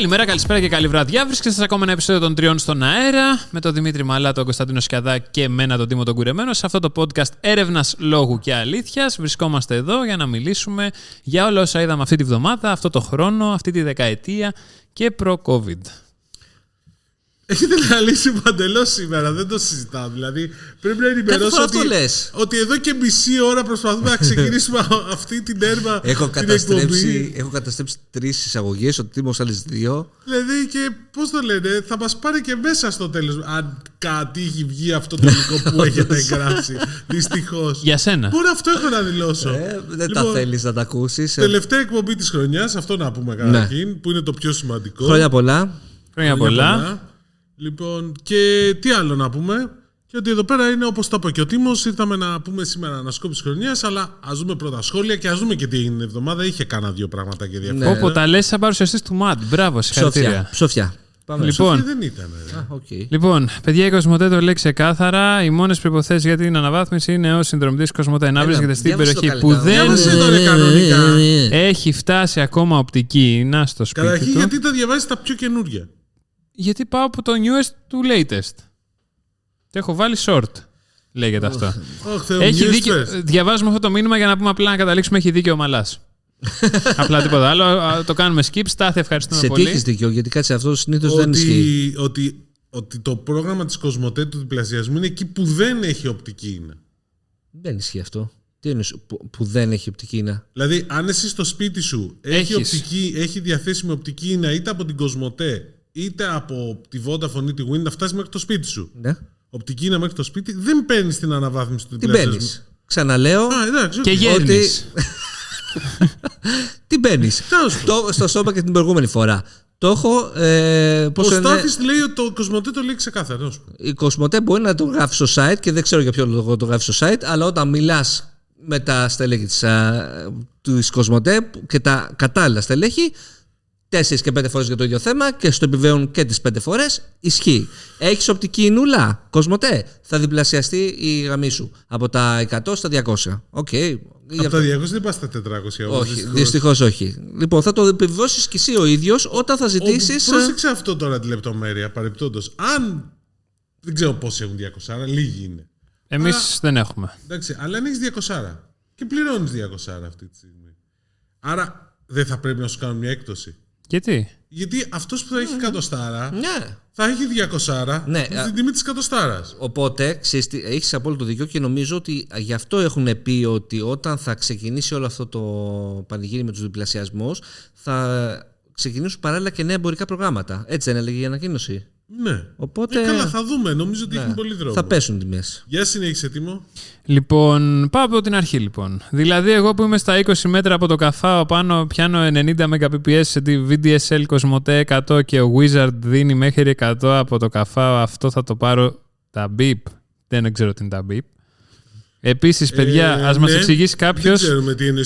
Καλημέρα, καλησπέρα και καλή βραδιά. Βρίσκεστε σε ακόμα ένα επεισόδιο των Τριών στον αέρα με τον Δημήτρη Μαλά, τον Κωνσταντίνο Σκιαδά και εμένα τον Τίμο τον Κουρεμένο. Σε αυτό το podcast έρευνας λόγου και αλήθειας βρισκόμαστε εδώ για να μιλήσουμε για όλα όσα είδαμε αυτή τη βδομάδα, αυτό το χρόνο, αυτή τη δεκαετία και προ-COVID. Έχετε λαλήσει παντελώς σήμερα, δεν το συζητάω. Δηλαδή πρέπει να ενημερώσω ότι, ότι εδώ και μισή ώρα προσπαθούμε να ξεκινήσουμε αυτή την έρμα. Έχω, καταστρέψει, έχω καταστρέψει τρεις εισαγωγές, ο Τίμος άλλες δύο. Δηλαδή και πώς το λένε, θα μας πάρει και μέσα στο τέλος. Αν κάτι έχει βγει αυτό το υλικό που έχετε εγγράψει. Δυστυχώς. Για σένα. Μπορεί αυτό έχω να δηλώσω. Ε, δεν λοιπόν, τα θέλεις να τα ακούσεις. Ε. Τελευταία εκπομπή της χρονιάς, αυτό να πούμε ναι. καταρχήν, ναι. που είναι το πιο σημαντικό. Χρόνια πολλά. Χρόνια πολλά. Λοιπόν, και τι άλλο να πούμε; Και ότι εδώ πέρα είναι όπως το είπε και ο Τίμος. Ήρθαμε να πούμε σήμερα ανασκόπηση χρονιάς, αλλά ας δούμε πρώτα σχόλια και ας δούμε και τι έγινε την εβδομάδα. Είχε κάνα δύο πράγματα και διαφορετικά. Ναι. Όπω τα λες, σαν παρουσιαστή του ΜΑΤ. Μπράβο, συγχαρητήρια. Ψόφια. Πάμε. Λοιπόν, δεν ήταν. Α, okay. λοιπόν, παιδιά, η Κοσμοτέ το λέει ξεκάθαρα. Οι μόνες προποθέσει για την αναβάθμιση είναι ο συνδρομητής Κοσμοτέ να βρίσκεται στην περιοχή που δεν έχει φτάσει ακόμα οπτική. Να στο σπίτι. Καταρχήν, γιατί τα διαβάζεις τα πιο καινούργια; Γιατί πάω από το newest του latest. Το έχω βάλει short. Λέγεται αυτό. Oh, έχει δίκιο. Διαβάζουμε αυτό το μήνυμα για να πούμε απλά να καταλήξουμε έχει δίκιο ο Μαλάς. απλά τίποτα άλλο. Το κάνουμε skip. Στάθη, ευχαριστούμε Σε πολύ. Σε τι έχεις δίκιο, γιατί κάτι αυτό συνήθως δεν ισχύει. Ότι, ότι το πρόγραμμα της Κοσμοτέ του διπλασιασμού είναι εκεί που δεν έχει οπτική ίνα. Δεν ισχύει αυτό. Τι είναι που, που δεν έχει οπτική ίνα; Δηλαδή, αν εσύ στο σπίτι σου έχεις, οπτική, έχει διαθέσιμη οπτική ίνα είτε από την Κοσμοτέ είτε από τη Vodafone ή τη Wind να φτάσει μέχρι το σπίτι σου. Ναι. Οπτική είναι μέχρι το σπίτι, δεν παίρνεις την αναβάθμιση του Τι παίρνεις. Ξαναλέω. Α, εντάξει, και γέρνεις. Ότι... Τι μπαίνει. στο σώμα και την προηγούμενη φορά. Το έχω. Ε, ο Στάθης λέει ότι το Κοσμοτέ το λέει ξεκάθαρα. Η Κοσμοτέ μπορεί να το γράφει στο site και δεν ξέρω για ποιο λόγο το γράφει στο site, αλλά όταν μιλάς με τα στελέχη της Κοσμοτέ και τα κατάλληλα στελέχη, τέσσερις και πέντε φορές για το ίδιο θέμα και στο επιβεβαιώνουν και τις πέντε φορές, ισχύει. Έχεις οπτική νουλά, κοσμοτέ. Θα διπλασιαστεί η γραμμή σου από τα 100 στα 200. Okay. Από τα 200 δεν πας στα 400 Όχι, δυστυχώς όχι. Λοιπόν, θα το επιβεβαιώσει κι εσύ ο ίδιος όταν θα ζητήσεις. Ε, πρόσεξε αυτό τώρα τη λεπτομέρεια παρεπτόντως. Αν. Δεν ξέρω πόσοι έχουν 200, άρα λίγοι είναι. Εμείς δεν έχουμε. Εντάξει, αλλά αν έχεις 200 και πληρώνεις 200 αυτή τη στιγμή. Άρα δεν θα πρέπει να σου κάνουν μια έκπτωση. Γιατί; Γιατί αυτός που θα έχει εκατοστάρα ναι. θα έχει 200 ναι. στην τιμή της εκατοστάρας. Οπότε έχεις απόλυτο δίκιο και νομίζω ότι γι' αυτό έχουν πει ότι όταν θα ξεκινήσει όλο αυτό το πανηγύρι με τους διπλασιασμούς, θα ξεκινήσουν παράλληλα και νέα εμπορικά προγράμματα. Έτσι δεν έλεγε η ανακοίνωση; Ναι. Οπότε... Ε, καλά, θα δούμε. Νομίζω ότι ναι. έχει πολύ δρόμο. Θα πέσουν τιμέ. Γεια συνέχισε, έτοιμο. Λοιπόν, πάω από την αρχή λοιπόν. Δηλαδή, εγώ που είμαι στα 20 μέτρα από το καφάο πάνω, πιάνω 90 Mbps σε τη VDSL Cosmote 100 και ο Wizard δίνει μέχρι 100 από το καφάο. Αυτό θα το πάρω τα beep. Δεν ξέρω τι είναι τα beep. Επίσης, παιδιά, ε, ας ναι, μα εξηγήσει κάποιος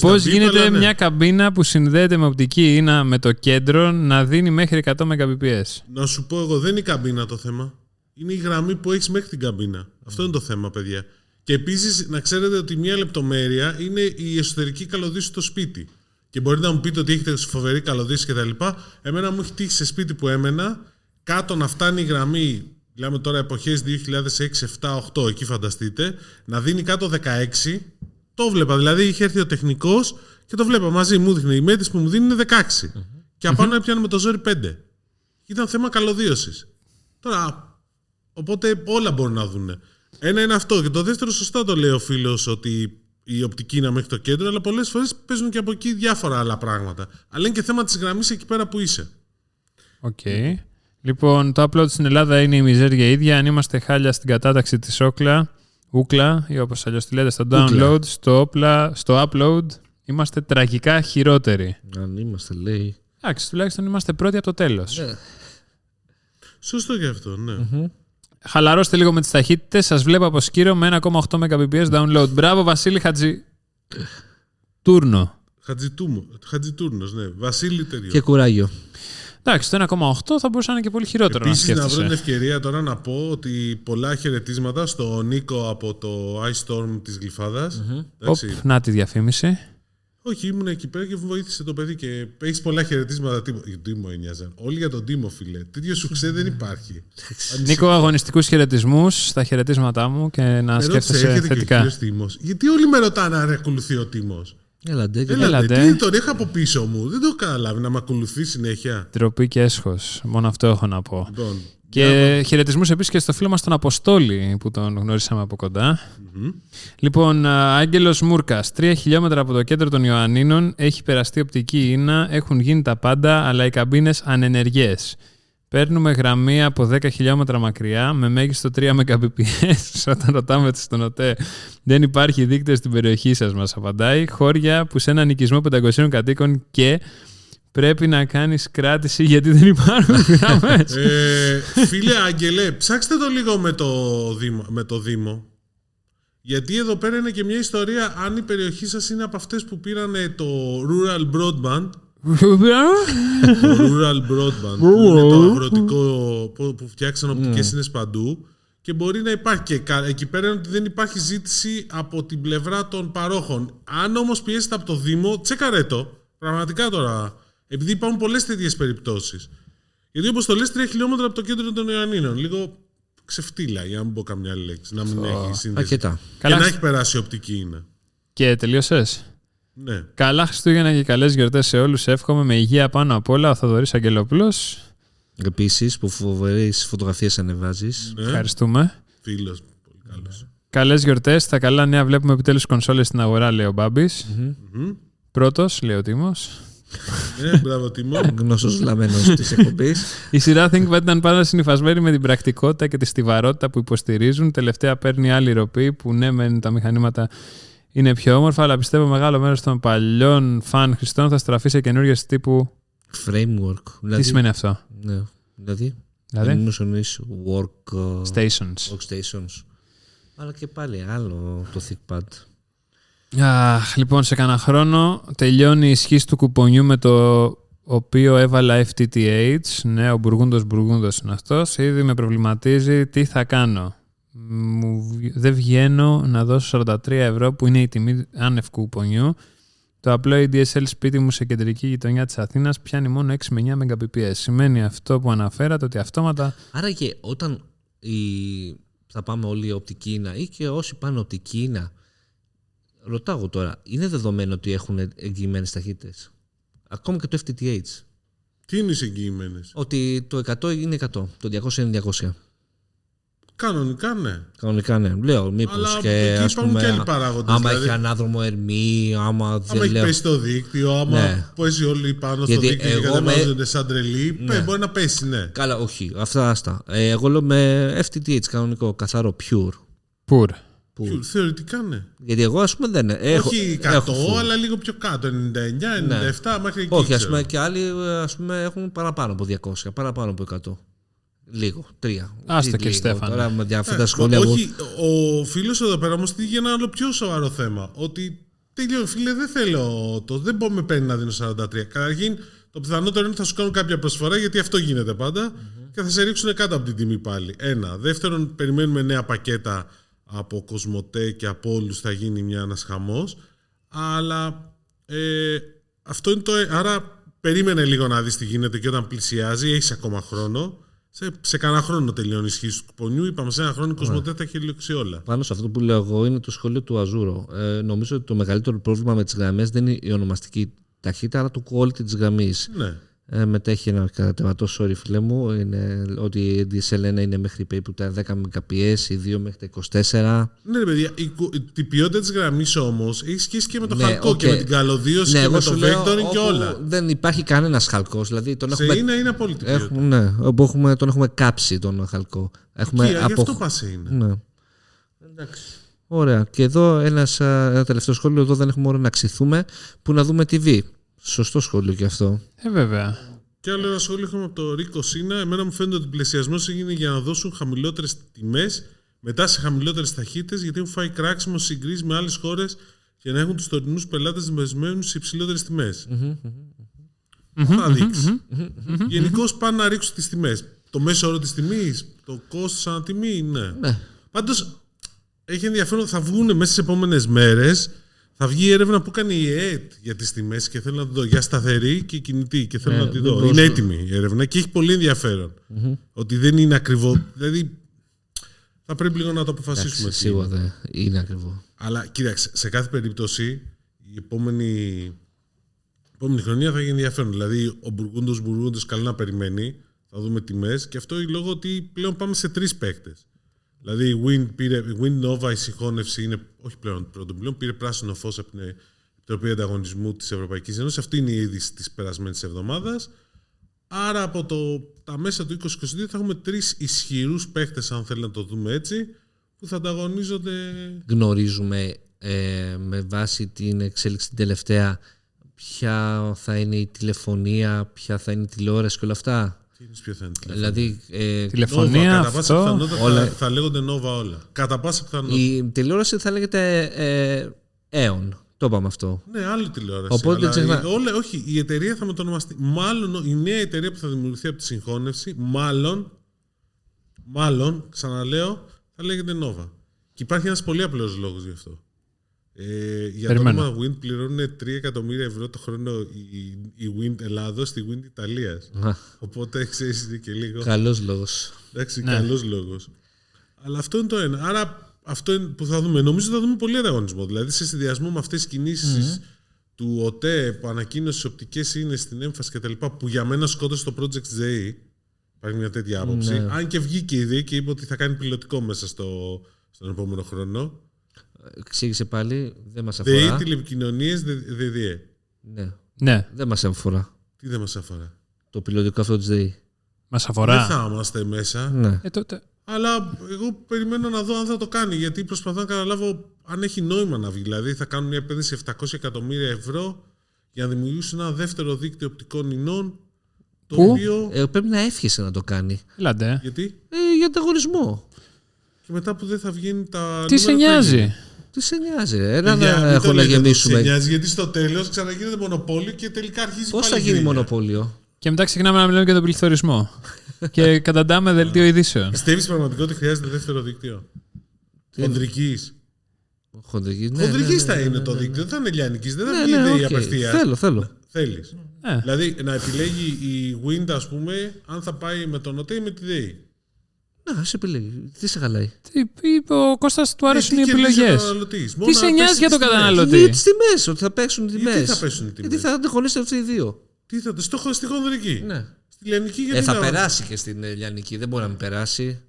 πώς γίνεται ναι. μια καμπίνα που συνδέεται με οπτική ίνα με το κέντρο να δίνει μέχρι 100 Mbps. Να σου πω εγώ, δεν είναι η καμπίνα το θέμα. Είναι η γραμμή που έχεις μέχρι την καμπίνα. Αυτό είναι το θέμα, παιδιά. Και επίσης, να ξέρετε ότι μια λεπτομέρεια είναι η εσωτερική καλωδίση στο σπίτι. Και μπορείτε να μου πείτε ότι έχετε φοβερή καλωδίση κτλ. Εμένα μου έχει τύχει σε σπίτι που έμενα, κάτω να φτάνει η γραμμή Μιλάμε τώρα εποχές 2006, 7, 8, εκεί φανταστείτε, να δίνει κάτω 16. Το βλέπα, δηλαδή είχε έρθει ο τεχνικός και το βλέπα μαζί, μου δείχνει η μέτρηση που μου δίνει είναι 16. Και απάνω έπιανε με το ζόρι 5. Ήταν θέμα καλωδίωσης. Τώρα, οπότε όλα μπορούν να δουν. Ένα είναι αυτό. Και το δεύτερο, σωστά το λέει ο φίλος ότι η οπτική είναι μέχρι το κέντρο, αλλά πολλές φορές παίζουν και από εκεί διάφορα άλλα πράγματα. Αλλά είναι και θέμα της γραμμής εκεί πέρα που είσαι. OK. Okay. Λοιπόν, το upload στην Ελλάδα είναι η μιζέρια ίδια. Αν είμαστε χάλια στην κατάταξη της Ookla, Ookla ή όπως αλλιώς τη λέτε στο download, στο, όπλα, στο upload, είμαστε τραγικά χειρότεροι. Αν είμαστε, λέει. Εντάξει, τουλάχιστον είμαστε πρώτοι από το τέλος. Ναι. Σωστό και αυτό, ναι. Χαλαρώστε λίγο με τις ταχύτητες. Σας βλέπω από Σκύρο με 1,8 Mbps download. Μπράβο, Βασίλη Χατζη... Τούρνο. Χατζητούρνος, ναι. Βασίλη Τεριό. Και κουράγιο. Εντάξει, το 1,8 θα μπορούσε να είναι και πολύ χειρότερο Επίσης, να σκέφτεσαι. να βρω την ευκαιρία τώρα να πω ότι πολλά χαιρετίσματα στο Νίκο από το Ice Storm της γλυφαδας mm-hmm. να τη διαφήμιση. Όχι, ήμουν εκεί πέρα και βοήθησε το παιδί και έχεις πολλά χαιρετίσματα. Τίμο, για τον Τίμο ένοιαζαν. Όλοι για τον Τίμο, φίλε. Τέτοιο σου ξέρει δεν υπάρχει. Νίκο, αγωνιστικούς χαιρετισμούς στα χαιρετίσματά μου και να Ερώτησε, σκέφτεσαι έρχεται και ο θετικά. κύριος Τίμος. Γιατί όλοι με ρωτάνε αν ακολουθεί ο Τίμος. Έλα, ντε, Έλα, Έλατε. τι τον είχα από πίσω μου. Δεν το έχω καταλάβει να με ακολουθεί συνέχεια. Τροπή και έσχος. Μόνο αυτό έχω να πω. Λοιπόν, Και χαιρετισμούς επίσης και στο φίλο μας τον Αποστόλη που τον γνωρίσαμε από κοντά. Λοιπόν, Άγγελος Μούρκας, τρία χιλιόμετρα από το κέντρο των Ιωαννίνων έχει περαστεί οπτική ίνα, έχουν γίνει τα πάντα, αλλά οι καμπίνες ανενεργές. Παίρνουμε γραμμή από 10 χιλιόμετρα μακριά με μέγιστο 3 Mbps. Όταν ρωτάμε στον ΟΤΕ, δεν υπάρχει δίκτυο στην περιοχή σας, μας απαντάει. Χώρια που σε έναν οικισμό 500 κατοίκων και πρέπει να κάνεις κράτηση γιατί δεν υπάρχουν γραμμές. ε, φίλε Άγγελε, ψάξτε το λίγο με το, Δήμο, με το Δήμο. Γιατί εδώ πέρα είναι και μια ιστορία αν η περιοχή σας είναι από αυτές που πήρανε το Rural Broadband το Rural Broadband που είναι το αγροτικό που, που φτιάξαν οπτικές σύνες παντού και μπορεί να υπάρχει και κα- εκεί πέρα είναι ότι δεν υπάρχει ζήτηση από την πλευρά των παρόχων. Αν όμως πιέσετε από το Δήμο, τσεκαρέ το. Πραγματικά τώρα. Επειδή υπάρχουν πολλές τέτοιες περιπτώσεις. Γιατί όπως το λες, 3 χιλιόμετρα από το κέντρο των Ιωαννίνων. Λίγο ξεφτύλα, για να μην πω καμιά άλλη λέξη. Να μην έχει σύνδεση. Αρκετά. Και Καλά. να έχει περάσει οπτική είναι. Και τελείωσες. Ναι. Καλά Χριστούγεννα και καλές γιορτές σε όλους. Εύχομαι με υγεία πάνω απ' όλα. Ο Θοδωρής Αγγελόπουλος. Επίσης, που φοβερές φωτογραφίες ανεβάζεις. ναι. Ευχαριστούμε. Φίλος. Πολύ καλός. Καλές γιορτές. Τα καλά νέα βλέπουμε επιτέλους κονσόλες στην αγορά, λέει ο Μπάμπης. Μμμ. Πρώτος, λέει ο Τίμος. Ναι, μπράβο Τίμο. Γνωστός λαμμένος της εκπομπής. Η σειρά ThinkPad ήταν πάντα συνυφασμένη με την πρακτικότητα και τη στιβαρότητα που υποστηρίζουν. Τελευταία παίρνει άλλη ροπή που ναι, μεν τα μηχανήματα είναι πιο όμορφα, αλλά πιστεύω μεγάλο μέρος των παλιών φαν χρηστών θα στραφεί σε καινούριε τύπου. Framework. Δηλαδή, Τι σημαίνει αυτό, Ναι. Δηλαδή, δηλαδή; δεν μου εννοείς work uh, Stations. workstations. Αλλά και πάλι άλλο το ThinkPad. Αχ, λοιπόν, σε κανένα χρόνο τελειώνει η ισχύ του κουπονιού με το οποίο έβαλα FTTH. Ναι, ο Μπουργούντος Μπουργούντος είναι αυτός. Ήδη με προβληματίζει τι θα κάνω. Μου, βγ- δεν βγαίνω να δώσω 43 ευρώ που είναι η τιμή άνευ κουπονιού. Το απλό ADSL σπίτι μου σε κεντρική γειτονιά της Αθήνας πιάνει μόνο 6 με 9 Mbps. Σημαίνει αυτό που αναφέρατε ότι αυτόματα Άρα και όταν η... θα πάμε όλοι οπτική ίνα ή και όσοι πάνε οπτική ίνα, ρωτάω εγώ τώρα, είναι δεδομένο ότι έχουν εγγυημένες ταχύτητες; Ακόμα και το FTTH. Τι είναι οι εγγυημένες; Ότι το 100 είναι 100, το 200 είναι 200. Κανονικά ναι. Κανονικά ναι. Λέω, μήπως Αλλά και εκεί ας υπάρχουν πούμε. και άλλοι παράγοντες, άμα δηλαδή. έχει ανάδρομο ερμή, άμα Άμα δεν έχει λέω. πέσει το δίκτυο, άμα Ναι. πέσει όλοι πάνω στο Γιατί δίκτυο και εγώ με- κατεβάζονται σαν τρελοί, Ναι. ε, μπορεί να πέσει, ναι. Καλά, όχι. Αυτά άστα. Ε, εγώ λέω με FTTH κανονικό, καθαρό, pure. πουρ. Που- Θεωρητικά ναι. Γιατί εγώ ας πούμε δεν έχω. Όχι 100, έχω full. αλλά λίγο πιο κάτω. 99, 97, μέχρι εκεί. Όχι, ας ξέρω. πούμε και άλλοι ας πούμε, έχουν παραπάνω από 200, παραπάνω από 100. Λίγο, τρία. Άστα Τι και λίγο, Στέφανε. Τώρα με δια- αυτά Ε, τα σχόλια. εγώ- Όχι, ο φίλος εδώ πέρα όμως θίγει ένα άλλο πιο σοβαρό θέμα. Ότι τελειώ, φίλε, δεν θέλω το. Δεν μπορεί με παίρνει να δίνω 43. Καταρχήν, το πιθανότερο είναι ότι θα σου κάνουν κάποια προσφορά γιατί αυτό γίνεται πάντα και θα σε ρίξουν κάτω από την τιμή πάλι. Ένα. Δεύτερον, περιμένουμε νέα πακέτα από Κοσμοτέ και από όλους θα γίνει μια ένας χαμός. Αλλά ε, αυτό είναι το. Άρα περίμενε λίγο να δεις τι γίνεται και όταν πλησιάζει, έχεις ακόμα χρόνο. Σε, σε κανένα χρόνο τελειώνει η ισχύ του κουπονιού. Είπαμε σε ένα χρόνο η Κοσμοτέ θα έχει λήξει όλα. Πάνω σε αυτό που λέω εγώ είναι το σχόλιο του Αζούρο. Ε, νομίζω ότι το μεγαλύτερο πρόβλημα με τις γραμμές δεν είναι η ονομαστική ταχύτητα, αλλά το quality της γραμμής. Ναι. Ε, μετέχει ένα κατεβατό, sorry φίλε μου, είναι ότι η DSL1 είναι μέχρι περίπου τα 10 Mbps, η 2 μέχρι τα 24. Ναι, ρε παιδιά, η, κου- η ποιότητα της γραμμής όμως έχει σχέση και με το Ναι, χαλκό οκ. και με την καλωδίωση Ναι, και εγώ με σου το λέω vectoring και όπου όλα. Δεν υπάρχει κανένας χαλκός. Δηλαδή τον Σε έχουμε, είναι, είναι απόλυτη ποιότητα. έχουμε, ναι, όπου έχουμε, τον έχουμε κάψει τον χαλκό. Έχουμε Και γι' αυτό πας είναι. Ναι. Ωραία. Και εδώ ένας, α, ένα τελευταίο σχόλιο. Εδώ δεν έχουμε ώρα να ξηθούμε. Που να δούμε TV. Σωστό σχόλιο και αυτό. Ε, βέβαια. Και άλλο ένα σχόλιο είχαμε από το Ρίκο Σίνα. Εμένα μου φαίνεται ότι ο πλαισιασμό έγινε για να δώσουν χαμηλότερες τιμές μετά σε χαμηλότερες ταχύτητες, γιατί έχουν φάει κράξιμο συγκρίσει με άλλες χώρες και να έχουν τους τωρινούς πελάτες δεσμευμένους σε υψηλότερες τιμές. Θα δείξει. Γενικώς πάνε να ρίξουν τις τιμές. Το μέσο όρο της τιμής, το κόστο ανά τιμή, ναι. Ναι. Πάντως έχει ενδιαφέρον ότι θα βγουν μέσα στις επόμενες μέρες Θα βγει η έρευνα που κάνει η ΕΕΤ για τις τιμές και θέλω να τη δω. Για σταθερή και κινητή και θέλω Ε, να τη δεν δω. μπορούσα. Είναι έτοιμη η έρευνα και έχει πολύ ενδιαφέρον. Ότι δεν είναι ακριβό. Δηλαδή θα πρέπει λίγο να το αποφασίσουμε. Εντάξει, τι σίγουρα δεν είναι ακριβό. αλλά κοίταξε, σε κάθε περίπτωση η επόμενη, η επόμενη χρονιά θα γίνει ενδιαφέρον. Δηλαδή, ο Μπουργούντο Μπουργούντο καλά να περιμένει, θα δούμε τιμές και αυτό είναι λόγω ότι πλέον πάμε σε τρεις παίκτες. Δηλαδή, η Wind, πήρε, η Wind Nova, η συγχώνευση είναι, όχι πλέον πρώτον πλέον, πήρε πράσινο φως από την Επιτροπή Ανταγωνισμού της Ευρωπαϊκής Ένωσης. Αυτή είναι η είδηση της περασμένης εβδομάδας. Άρα, από το, τα μέσα του 2022 θα έχουμε τρεις ισχυρούς παίκτε, αν θέλει να το δούμε έτσι, που θα ανταγωνίζονται Γνωρίζουμε ε, με βάση την εξέλιξη την τελευταία ποια θα είναι η τηλεφωνία, ποια θα είναι η τηλεόραση και όλα αυτά; Τι είναι ποιο θα είναι. Δηλαδή ε, Τηλεφωνία, Nova, κατά πάσα αυτό. πιθανότητα όλα. θα, θα λέγονται Nova όλα. Κατά πάσα πιθανότητα. η τηλεόραση θα λέγεται ε, Aeon. Το είπαμε αυτό. Ναι, άλλη τηλεόραση. Οπότε αλλά ξεχνά- η- όλα, όχι, η εταιρεία θα μετονομαστεί. Μάλλον η νέα εταιρεία που θα δημιουργηθεί από τη συγχώνευση, μάλλον, μάλλον, ξαναλέω, θα λέγεται Nova. Και υπάρχει ένας πολύ απλός λόγος γι' αυτό. Ε, για Περιμένω. το όνομα Wind πληρώνουν 3 εκατομμύρια ευρώ το χρόνο η, η Wind Ελλάδος στη Wind Ιταλίας. Α, Οπότε ξέρεις είναι και λίγο. Καλός λόγος. Εντάξει, Ναι. καλός λόγος. Αλλά αυτό είναι το ένα. Άρα αυτό είναι που θα δούμε. Νομίζω θα δούμε πολύ ανταγωνισμό. Δηλαδή σε συνδυασμό με αυτές τις κινησεις του ΟΤΕ που ανακοίνωσε τις οπτικές είναι στην έμφαση κτλ. που για μένα σκότωσε το Project ZE. Υπάρχει μια τέτοια άποψη. Ναι. Αν και βγήκε η ΔΕΗ και είπε ότι θα κάνει πιλωτικό μέσα στο, στον επόμενο χρόνο. Εξήγησε πάλι, δεν μας ΔΕΗ, αφορά. τηλεπικοινωνίες, ΔΕΔΙΕ. Ναι, Ναι, δεν μας αφορά. Τι δεν μας αφορά; Το πιλωτικό αυτό της ΔΕΗ. μας Δεν αφορά. θα είμαστε μέσα. Ναι. Ε, τότε. Αλλά εγώ περιμένω να δω αν θα το κάνει. Γιατί προσπαθώ να καταλάβω αν έχει νόημα να βγει. Δηλαδή θα κάνουν μια επένδυση 700 εκατομμύρια ευρώ για να δημιουργήσουν ένα δεύτερο δίκτυο οπτικών ινών. Το Πού; οποίο. Ε, πρέπει να εύχεσαι να το κάνει. Ελάτε. ε. Γιατί; Ε, για ανταγωνισμό. και μετά που δεν θα βγαίνει τα. Τι σε νούμερα που έγινε. νοιάζει. Τι σε νοιάζει, ρε. Ένα Παιδιά, να μην το έχω να λέτε ότι γεμίσουμε. Σε νοιάζει, γιατί στο τέλος ξαναγίνεται μονοπόλιο και τελικά αρχίζει Πώς πάλι θα γίνει γκρίνια. μονοπόλιο; Και μετά ξεκινάμε να μιλάμε για τον πληθωρισμό. και καταντάμε δελτίο ειδήσεων. Πιστεύεις πραγματικά ότι χρειάζεται δεύτερο δίκτυο; Χονδρική. Χονδρικής. Ναι, Χονδρική ναι, θα ναι, είναι ναι, το ναι. δίκτυο, δεν θα είναι λιανικής, δεν θα Ναι, βγει ναι, ιδέα οκ. απευθείας. Θέλω, θέλω. Θέλεις. Ε, Δηλαδή να επιλέγει η Wind, ας πούμε, αν θα πάει με τον ΟΤΕ ή με τη ΔΕΗ. Να, σε επιλέγει. Τι σε χαλάει; τι είπε ο Κώστας του αρέσουν οι Ε, τι κερδίζει ο επιλογές. καταναλωτής; Μόνο Τι σε να νοιάζει πέσει για τον τις τιμές. καταναλωτή; Για τις τιμές, ότι θα παίξουν οι τιμές; Γιατί θα πέσουν οι τιμές; Γιατί θα ανταγωνίσετε αυτοί οι δύο. Τι θα το στο στη χονδρική. Ναι. Στη λιανική γιατί Ε, θα να- περάσει και στην ε, Λιανική. Δεν μπορεί να μην περάσει.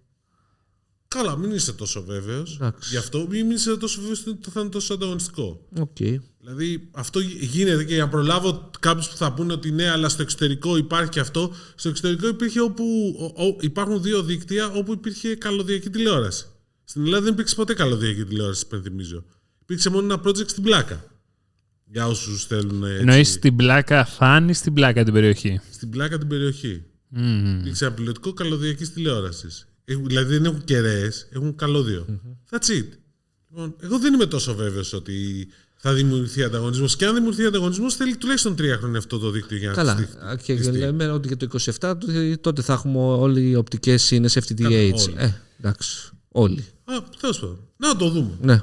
Καλά, μην είσαι τόσο βέβαιος. Εντάξει. Γι' αυτό μην είσαι τόσο βέβαιος ότι θα είναι τόσο ανταγωνιστικό. Οκ. Δηλαδή αυτό γίνεται και για να προλάβω κάποιους που θα πούνε ότι ναι, αλλά στο εξωτερικό υπάρχει και αυτό. Στο εξωτερικό υπήρχε όπου, ο- ο- υπάρχουν δύο δίκτυα όπου υπήρχε καλωδιακή τηλεόραση. Στην Ελλάδα δεν υπήρξε ποτέ καλωδιακή τηλεόραση, υπενθυμίζω. Υπήρξε μόνο ένα project στην πλάκα. Για όσους θέλουν. έτσι, Εννοείς την πλάκα φάνη στην πλάκα την περιοχή. Στην πλάκα την περιοχή. Μμμ. Υπήρξε ένα πιλωτικό καλωδιακής τηλεόρασης. Δηλαδή δεν έχουν κεραίες, έχουν καλώδιο. That's it. Λοιπόν, εγώ δεν είμαι τόσο βέβαιος ότι θα δημιουργηθεί ανταγωνισμός. Και αν δημιουργηθεί ανταγωνισμός, θέλει τουλάχιστον τρία χρόνια αυτό το δίκτυο για να Καλά. χτιστεί. Α, Και χτιστεί. λέμε ότι για το 27 τότε- τότε θα έχουμε όλοι οι οπτικές είναι σε FTTH. Καλά, όλοι. Ε, εντάξει. Όλοι. Α, τέλος πάντων. Να το δούμε. Ναι.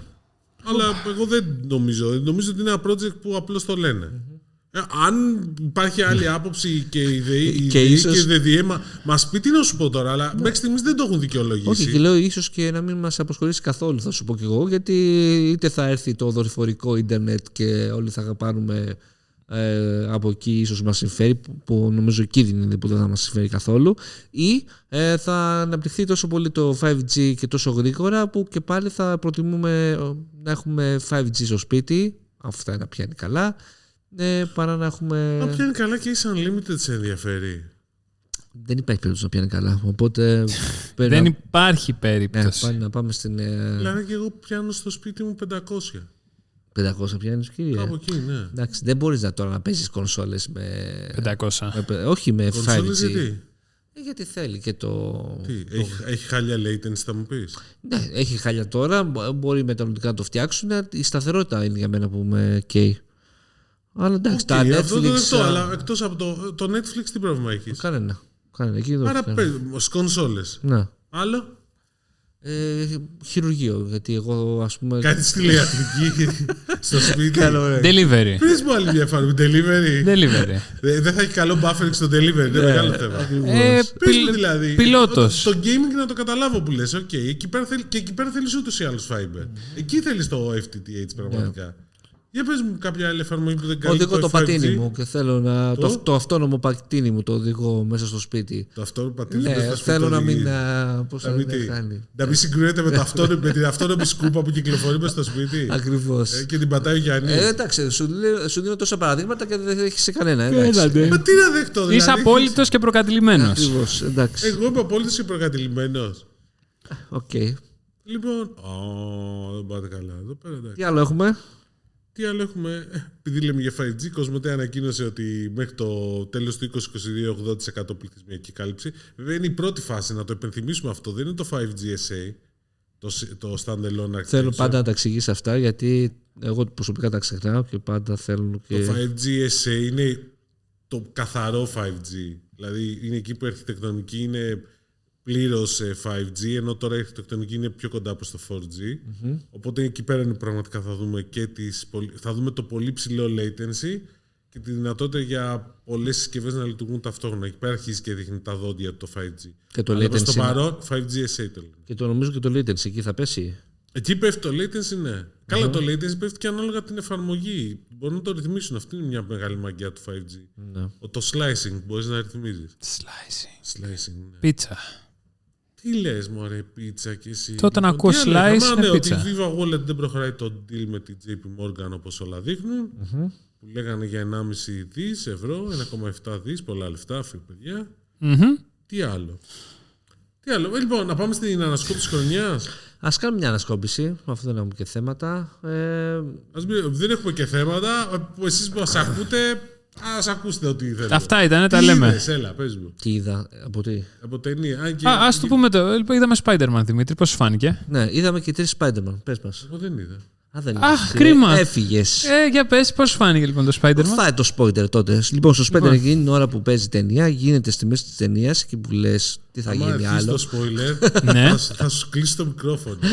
Αλλά εγώ δεν νομίζω. Νομίζω ότι είναι ένα project που απλώς το λένε. Ε, αν υπάρχει άλλη άποψη και η ΔΕΗ η Και ΔΕΗ και, ίσως- η ΔΔΕ μας μας πει τι να σου πω τώρα, αλλά μέχρι στιγμής δεν το έχουν δικαιολογήσει. Όχι, και λέω ίσως και να μην μας απασχολήσει καθόλου, θα σου πω κι εγώ, γιατί είτε θα έρθει το δορυφορικό ίντερνετ και όλοι θα πάρουμε ε, από εκεί, ίσως μας συμφέρει, που, που νομίζω εκεί δεν είναι που δεν θα μας συμφέρει καθόλου, ή ε, θα αναπτυχθεί τόσο πολύ το 5G και τόσο γρήγορα που και πάλι θα προτιμούμε ε, να έχουμε 5G στο σπίτι, αυτά να πιάνει καλά, ε, παρά να έχουμε. Μα πιάνει καλά και είσαι unlimited σε ενδιαφέρει. Δεν υπάρχει περίπτωση να πιάνει καλά. Οπότε. πρέπει Δεν να- υπάρχει Ναι, περίπτωση. πάλι να πάμε στην. ε, Δηλαδή και εγώ πιάνω στο σπίτι μου 500. 500 πιάνεις, κύριε. Κάπου εκεί, ναι. Εντάξει, δεν μπορείς να τώρα να παίζεις κονσόλες με, 500. με- Όχι με 5G. Κονσόλες γιατί; Ε, γιατί θέλει και το. Τι, το- έχει, έχει χάλια latency θα μου πεις; Ναι, έχει χάλια τώρα. μπο- Μπορεί μετανοητικά να το φτιάξουν. Η σταθερότητα είναι για μένα που με καίει. Αλλά εντάξει, τα OK, Netflix. Αυτό το δεκτό, α, αλλά εκτός από το, το Netflix τι πρόβλημα έχεις; Κανένα. Κανένα. Εκεί δεν Άρα το πες, στις κονσόλες. Ναι. Άλλο; Ε, χειρουργείο. Γιατί εγώ, ας πούμε. Κάτι τηλεϊατρική στο σπίτι. Delivery. Πες μου άλλη μια εφαρμογή. Delivery. Delivery. Ε, Δεν θα έχει καλό buffering στο delivery. Είναι μεγάλο θέμα. Ε, Πες πιλ- μου δηλαδή. πιλότος. Το, το gaming να το καταλάβω που λες. Οκ. Εκεί πέρα θέλει, και εκεί πέρα θέλεις ούτως ή άλλως fiber. Εκεί θέλεις το FTTH πραγματικά. Για πες μου κάποια άλλη εφαρμογή που δεν κάνει. Οδηγώ το 5G. πατίνι μου και θέλω να. Το; Το, το αυτόνομο πατίνι μου το οδηγώ μέσα στο σπίτι. Το αυτό πατίνι. Ναι, δεν θα σου πει θέλω το να οδηγεί. μην. α, Πώς Να θα μην δεν τι. κάνει. Να μην συγκρίνεται με, το αυτόνομο- με την αυτόνομη σκούπα που κυκλοφορεί μέσα στο σπίτι. Ακριβώς. Ε, και την πατάει ο Γιάννης. Ε, εντάξει, σου, λέω- σου δίνω τόσα παραδείγματα και δεν δέχεσαι κανένα. εντάξει. Έλατε; Μα τι να δεχτώ, δηλαδή. Είσαι απόλυτος και προκατειλημμένος. Ακριβώς, εντάξει. Εγώ είμαι απόλυτος και προκατηλημένος. Οκ. Λοιπόν. Ω, δεν πάτε καλά. Εδώ πέρα εντάξει. Τι άλλο έχουμε; Τι άλλο έχουμε; Ε, Επειδή λέμε για 5G, Κοσμοτέ ανακοίνωσε ότι μέχρι το τέλος του 2022 80% πληθυσμιακή κάλυψη. Βέβαια είναι η πρώτη φάση, να το υπενθυμίσουμε αυτό. Δεν είναι το 5G SA, το, σ- το standalone architecture. Θέλω πάντα να τα εξηγήσει αυτά γιατί εγώ προσωπικά τα ξεχνάω και πάντα θέλω και. Το 5G SA είναι το καθαρό 5G. Δηλαδή είναι εκεί που η αρχιτεκτονική είναι πλήρω 5G, ενώ τώρα η αρχιτεκτονική είναι πιο κοντά προς το 4G. Οπότε εκεί πέρα είναι πραγματικά θα δούμε, και τις, πολυ- θα δούμε το πολύ ψηλό latency και τη δυνατότητα για πολλές συσκευές να λειτουργούν ταυτόχρονα. Εκεί πέρα αρχίζει και δείχνει τα δόντια του το 5G. Και το Αλλά προς το latency. παρόν 5G SA το λένε. Και το νομίζω και το latency εκεί θα πέσει. Εκεί πέφτει το latency, ναι. Καλά, το latency πέφτει και ανάλογα την εφαρμογή. Μπορούν να το ρυθμίσουν. Αυτή είναι μια μεγάλη μαγιά του 5G. Ναι. Ο- Το slicing μπορείς να ρυθμίζεις. Slicing. Slicing, ναι. Πίτσα. Τι λες, μωρέ, πίτσα και εσύ; Τότε να Λοιπόν, ακούω τι άλλο slice είχαμε; Α, είναι ναι, πίτσα. Ότι η Viva Wallet δεν προχωράει το deal με την JP Morgan όπως όλα δείχνουν. Που λέγανε για 1,5 δις ευρώ, 1,7 δις, πολλά λεφτά, φίλοι παιδιά. Μμμ. Τι άλλο; Τι άλλο; Ε, λοιπόν, να πάμε στην ανασκόπηση χρονιάς. Α κάνουμε μια ανασκόπηση, αφού δεν έχουμε και θέματα. Ε, Δεν έχουμε και θέματα. Εσείς που μας ακούτε, ας ακούσετε ό,τι θέλετε. Αυτά ήταν, τα Τι λέμε. είδες, έλα, πες μου. τι είδα, από τι; Από ταινία. Αν και... Α ας το πούμε το. Λοιπόν, είδαμε Spider-Man, Δημήτρη. Πώς σου φάνηκε; Ναι, είδαμε και τρεις Spider-Man. Πες μας. Εγώ δεν είδα. Α, δεν Αχ, είδες. κρίμα. Έφυγες. Ε, για πες, πώς σου φάνηκε λοιπόν το Spider-Man; Φάει το spoiler τότε. Λοιπόν, στο spoiler εκείνη την ώρα που παίζει ταινία, γίνεται στη μέση της ταινίας και που λες τι θα Άμα γίνει αρχίσει άλλο. το spoiler, Ναι. θα, σου- θα σου κλείσει το μικρόφωνο.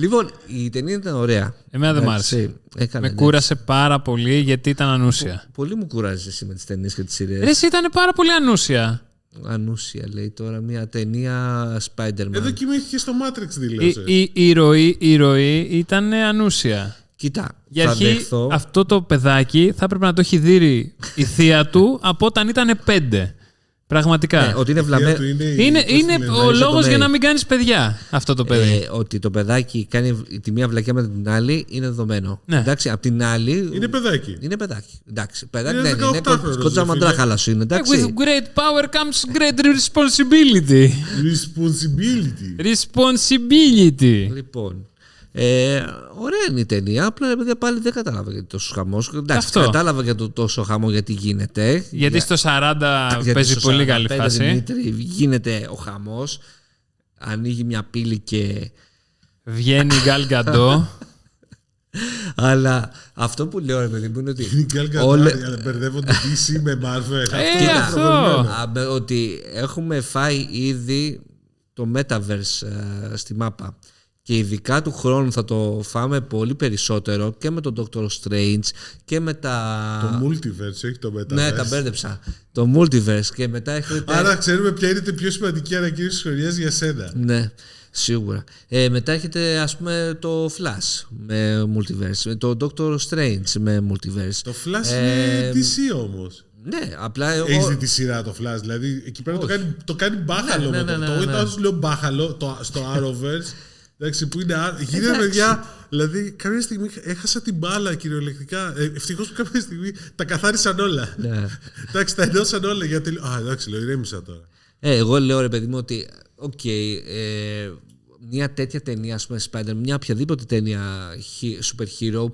Λοιπόν, η ταινία ήταν ωραία. Εμένα δεν μ' Εντάξει, άρεσε. Έκανε, Με ναι. κούρασε πάρα πολύ γιατί ήταν ανούσια. Πολύ μου κουράζει εσύ με τις ταινίες και τις σειρές. Ρε, εσύ ήταν πάρα πολύ ανούσια. Ανούσια λέει τώρα μια ταινία Spider-Man. Εδώ κοιμήθηκε στο Matrix Η, δήλωσε. η, η, ροή, η ροή ήταν ανούσια. Κοίτα, Για θα αρχή, δεχθώ. αυτό το παιδάκι θα έπρεπε να το έχει δει η θεία του από όταν ήταν πέντε. Πραγματικά. Ναι, ότι είναι Η θεία βλαμμένο. του είναι, η- είναι πώς τη είναι λένε, ο η λόγος για May. να μην κάνεις παιδιά αυτό το παιδί. Ε, ότι το παιδάκι κάνει τη μία βλακιά με την άλλη είναι δεδομένο. Ναι. Εντάξει, απ' την άλλη. Είναι παιδάκι. είναι παιδάκι. Εντάξει, παιδάκι Είναι δεν είναι. 18 χρονος, Κοντζά ρε μαντρά φίλε. χάλα σου είναι. Ε, With Εντάξει. great power comes great responsibility. Responsibility. Responsibility. Λοιπόν. Ε, ωραία είναι η ταινία. Απλά επειδή πάλι δεν κατάλαβα γιατί τόσο χαμός. Εντάξει, Αυτό. κατάλαβα για το τόσο χαμό γιατί γίνεται. Γιατί στο 40 Γιατί παίζει στο πολύ 45, καλή φάση. Δημήτρη, γίνεται ο χαμός. Ανοίγει μια πύλη και. Βγαίνει η Gal Gadot. Αλλά αυτό που λέω, ρε παιδί μου, είναι ότι. Είναι γκάλ όλε- κατάρι, μπερδεύονται DC με Marvel. Ε, Κοίτα, αυτό. Α, με- ότι έχουμε φάει ήδη το Metaverse ε, στη μάπα και ειδικά του χρόνου θα το φάμε πολύ περισσότερο και με τον Doctor Strange και με τα... Το multiverse, όχι το metaverse. ναι, τα μπέρδεψα. Το Multiverse και μετά έχετε... Άρα ξέρουμε ποια είναι η πιο σημαντική ανακοίνωση της χρονιάς για σένα. Ναι, σίγουρα. Ε, μετά έχετε ας πούμε το Flash με Multiverse, το Doctor Strange με Multiverse. Το Flash Ε, είναι DC όμως. Ναι, απλά εγώ... Έχεις δει τη σειρά το Flash, δηλαδή εκεί πέρα το κάνει, το κάνει μπάχαλο Ναι, με ναι, το. ναι, Το ναι. όταν σου λέω μπάχαλο το, στο Arrowverse, εντάξει, που είναι. α- Γίνεται Εντάξει. παιδιά, δηλαδή κάποια στιγμή έχασα την μπάλα κυριολεκτικά. Ε, Ευτυχώς που κάποια στιγμή τα καθάρισαν όλα. Ναι. εντάξει, τα ενώσαν όλα γιατί. Α, εντάξει, λέω, ηρέμησα τώρα. Ε, εγώ λέω ρε παιδί μου ότι οκ, ε, μια τέτοια ταινία, ας πούμε, Spider, μια οποιαδήποτε ταινία χι- super hero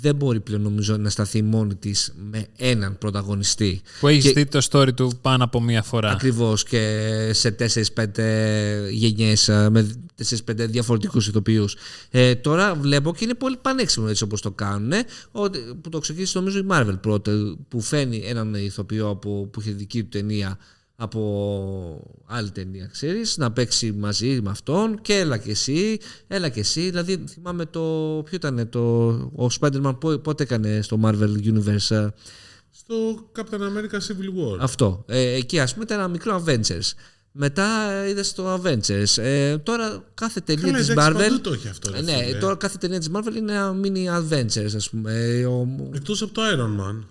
δεν μπορεί πλέον νομίζω να σταθεί μόνη της με έναν πρωταγωνιστή. Που έχεις Και- δει το story του πάνω από μία φορά. Ακριβώς και σε 4-5 γενιές ε, με 4-5 διαφορετικούς ηθοποιούς. Ε, τώρα βλέπω και είναι πολύ πανέξυπνο έτσι όπως το κάνουν ότι, που το ξεκίνησε νομίζω η Marvel πρώτα που φαίνει έναν ηθοποιό που, που είχε δική του ταινία από άλλη ταινία, ξέρεις, να παίξει μαζί με αυτόν και έλα και εσύ, έλα και εσύ. Δηλαδή θυμάμαι το, ποιο ήταν το, ο Spider-Man πό- πότε έκανε στο Marvel Universe ε, Στο Captain America Civil War. αυτό. Ε, εκεί ας πούμε ήταν ένα μικρό Avengers. Μετά είδες το Avengers. Ε, τώρα κάθε ταινία Καλά, της εντάξει, Marvel... παντού το έχει αυτό. ρε Ε, ναι, φίλε. τώρα κάθε ταινία της Marvel είναι ένα mini Avengers ας πούμε. Ε, ο- Εκτός από το Iron Man.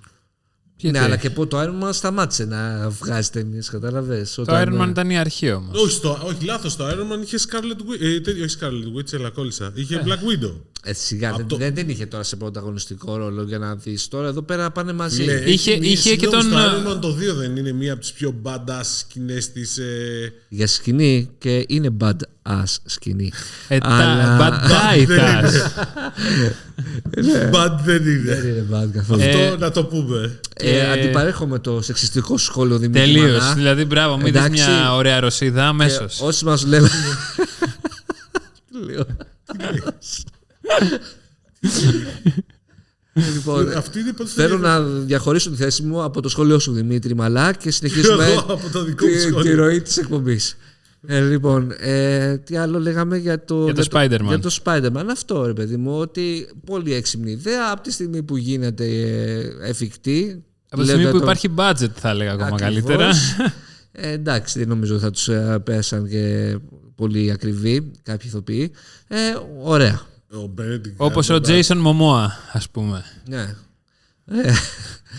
Ναι, αλλά και που το Iron Man σταμάτησε να βγάζει ταινίες, κατάλαβες; Το Όταν, Iron Man ε, ήταν η αρχή όμως. Όχι, στο, όχι λάθος, το Iron Man είχε Scarlet Witch. Ε, τέτοιο, όχι Scarlet Witch, αλλά κόλλησα. Είχε Black Widow. Ε, σιγά, Από δεν, το- δεν την είχε τώρα σε πρωταγωνιστικό ρόλο για να δεις. Τώρα εδώ πέρα πάνε μαζί. Φίλε, Είχε- έχει μία- είχε και συγγνώμη, τον- Στο Iron Man το 2 δεν είναι μία από τις πιο badass σκηνές της... Ε... Για σκηνή και είναι bad ass σκηνή. Ε, τα- Αλλά- Bad die δεν tas. Bad δεν είναι. Δεν είναι bad καθόλου. Ε, Αυτό να το πούμε. Ε, αντιπαρέχομαι το σεξιστικό σχόλιο Δημήτρη Τελείως. Μανά. Δηλαδή, μπράβο, μην δεις Εντάξει. μια ωραία ρωσίδα αμέσως. Και όσοι μας λέμε... Λέω. λοιπόν, Αυτή είναι πώς θέλω να διαχωρίσω τη θέση μου από το σχόλιο σου Δημήτρη Μαλά και συνεχίζουμε Εγώ από το δικό μου τη, σχόλιο. τη ροή της εκπομπής. Ε, λοιπόν, ε, τι άλλο λέγαμε για το, Για το Spider-Man. Για το Spider-Man. Αυτό ρε παιδί μου, ότι πολύ έξυπνη ιδέα από τη στιγμή που γίνεται ε, εφικτή. Από τη στιγμή λέτε που το- υπάρχει budget, θα έλεγα ακόμα Ακριβώς. καλύτερα. Ε, εντάξει, δεν νομίζω ότι θα τους ε, πέσαν και πολύ ακριβοί κάποιοι ηθοποιοί. Ε, ωραία. Ο Benedict Όπως ο Cumberbatch. Jason Momoa, ας πούμε. Ναι. Ε,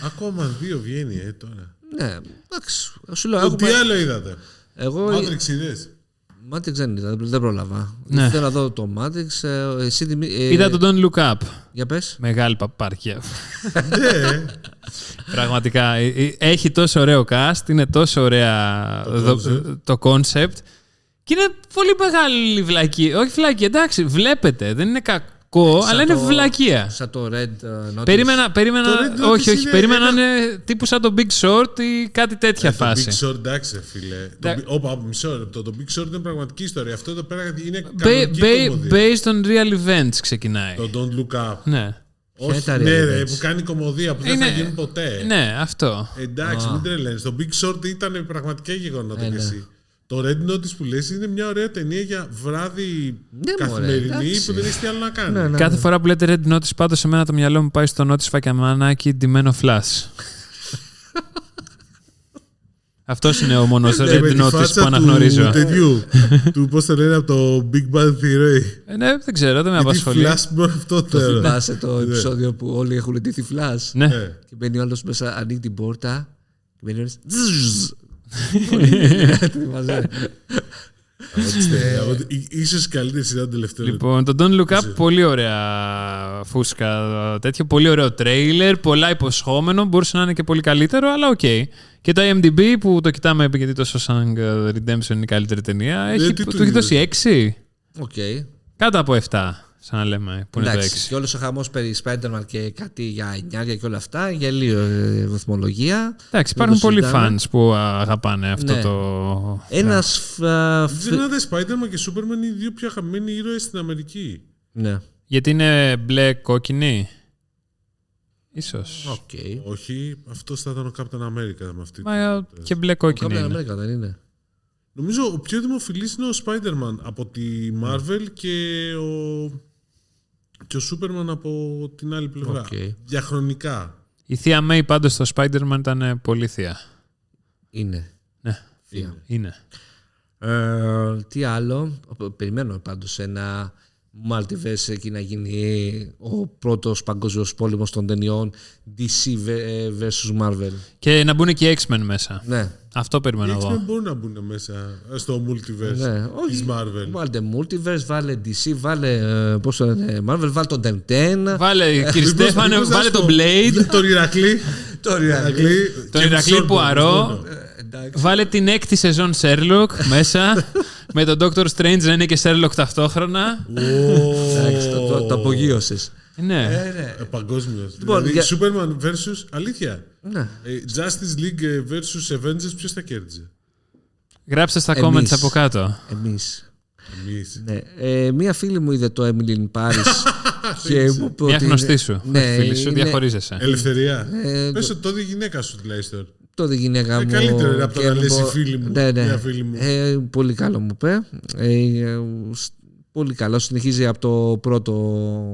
Ακόμα δύο βγαίνει, ε, τώρα. ναι, εντάξει. Σου λέω, Το έχουμε- τι άλλο είδατε; Εγώ Matrix είδες; Matrix δεν είδα, δεν πρόλαβα. Ναι. Θέλω να δω το Matrix. ε, Εσύ, Δημή- ε, Είδα τον Don't Look Up. Για πες. Μεγάλη παπάρκια. Ναι, Πραγματικά. ε, ε, Έχει τόσο ωραίο cast, είναι τόσο ωραία δο- concept. το concept. Και είναι πολύ μεγάλη βλακία. Όχι βλακία, εντάξει, βλέπετε. Δεν είναι κακό, Σαν αλλά είναι το- βλακία. Σαν το Red uh, Notice. Περίμενα, περίμενα Το Red Notice όχι, όχι, είναι περίμενα ένα- να είναι τύπου σαν το Big Short ή κάτι τέτοια Ε, το φάση. Big Short, εντάξει, ρε φίλε. Το Ντα- Bi- Όπα, μισό λεπτό. Το Big Short είναι πραγματική ιστορία. Αυτό εδώ πέρα είναι Ba- κανονική ba- κομμωδία. based on real events ξεκινάει. Το Don't Look Up. Ναι. Όχι, τα ναι, real ρε, events. που κάνει κομμωδία που δεν Είναι- θα γίνει ποτέ. Ναι, αυτό. Εντάξει, μην τρελαίνεις. Το Big Short ήταν πραγματικά γεγονότα Ε, και ναι. εσύ. Το Red Notice που λες είναι μια ωραία ταινία για βράδυ Ναι, μωρέ, καθημερινή εντάξει. που δεν έχει τι άλλο να κάνει. Ναι, ναι. Κάθε φορά που λέτε Red Notice, πάντως σε μένα το μυαλό μου πάει στο Notice φακιαμανάκι ντυμένο flash. Αυτός είναι ο μόνος Ναι, με Red τη Notice φάτσα που αναγνωρίζω. Του τέτοιου, του πώς το λένε από το Big Bang Theory. Ε, ναι, δεν ξέρω, δεν με Τι απασχολεί. flash με αυτό τώρα. Θυμάσαι το επεισόδιο που όλοι έχουν ντυθεί Flash; Ναι. Ε, Και μπαίνει ο άλλος μέσα, ανοίγει την πόρτα. Και μπαίνει ο άλλος. «Ζζζζ». Το θυμάσαι. από τη- εί- Ίσως η καλύτερη σειρά των τελευταίων. Λοιπόν, το Don't Look Up, πολύ ωραία φούσκα τέτοιο, πολύ ωραίο τρέιλερ, πολλά υποσχόμενο, μπορούσε να είναι και πολύ καλύτερο, αλλά οκ. Και το IMDb που το κοιτάμε γιατί το Shawshank Redemption είναι η καλύτερη ταινία, έχει, Ε, τι του του έχει είδες; δώσει 6, Οκ. κάτω από 7, σαν να λέμε, που είναι το Εντάξει, 6. και όλος ο χαμός περί Spider-Man και κάτι για εννιάρια και όλα αυτά, γελοίο ε, βαθμολογία. Εντάξει, Δεν υπάρχουν το πολλοί συζητάμε. fans που αγαπάνε αυτό Ναι. το... Ένας. Δεν ξέρετε, Spider-Man και Superman είναι οι δύο πιο αγαπημένοι ήρωες στην Αμερική. Ναι. Γιατί είναι μπλε κόκκινοι. Ίσως. Οκ. Όχι, αυτό θα ήταν ο Captain America με αυτή. Μα και μπλε κόκκινοι Κάμερα είναι. Αμέρικα δεν είναι. Νομίζω ο πιο δημοφιλής είναι ο Spider-Man από τη Marvel και ο, και ο Superman από την άλλη πλευρά. Οκ. Διαχρονικά. Η θεία May πάντως στο Spider-Man ήταν πολύ θεία. Είναι. Ναι, Θεία. είναι. Ε, τι άλλο; Περιμένω πάντως ένα multiverse εκεί να γίνει ο πρώτος παγκόσμιος πόλεμος των ταινιών DC vs Marvel. Και να μπουν και οι X-Men μέσα. Ναι. Αυτό Οι περιμένω X-Men εγώ. μπορούν να μπουν μέσα στο multiverse Ναι, όχι. της Marvel. Βάλτε multiverse, βάλε DC, βάλε ε, πώς το λένε, Marvel, βάλε τον Ben 10. Βάλε, κύριε Μήπως- Στέφανε, μήπως να βάλε σου τον πω, Blade. Τον Ηρακλή. Το Ηρακλή. Τον και Ηρακλή Sorbo, Πουαρό. μόνο. Εντάξει. Βάλε την έκτη σεζόν Sherlock μέσα. με τον Doctor Strange να είναι και Sherlock ταυτόχρονα. Εντάξει, το, το, το απογείωσες. Ναι. Ε, Παγκόσμιος. Λοιπόν, δηλαδή, για- Superman versus. Αλήθεια. Ναι. Ε, Justice League ε, versus Avengers, ποιος θα κέρδιζε; Γράψτε στα Εμείς. comments από κάτω. Εμείς. Εμείς. Ναι. Ε, μία φίλη μου είδε το Emily in Paris και μου είπε Μια ότι γνωστή είναι- σου. Ναι, φίλη σου, είναι- διαχωρίζεσαι. Ελευθερία. Ε, Πες ότι το δει η γυναίκα σου τουλάχιστον. τότε η γυναίκα Ε, μου. καλύτερο είναι από το και να μου λες η πω- φίλη μου, Ναι, ναι. μια φίλη μου. Ε, πολύ καλό μου είπε. Ε, ε, σ- πολύ καλό. Συνεχίζει από το πρώτο.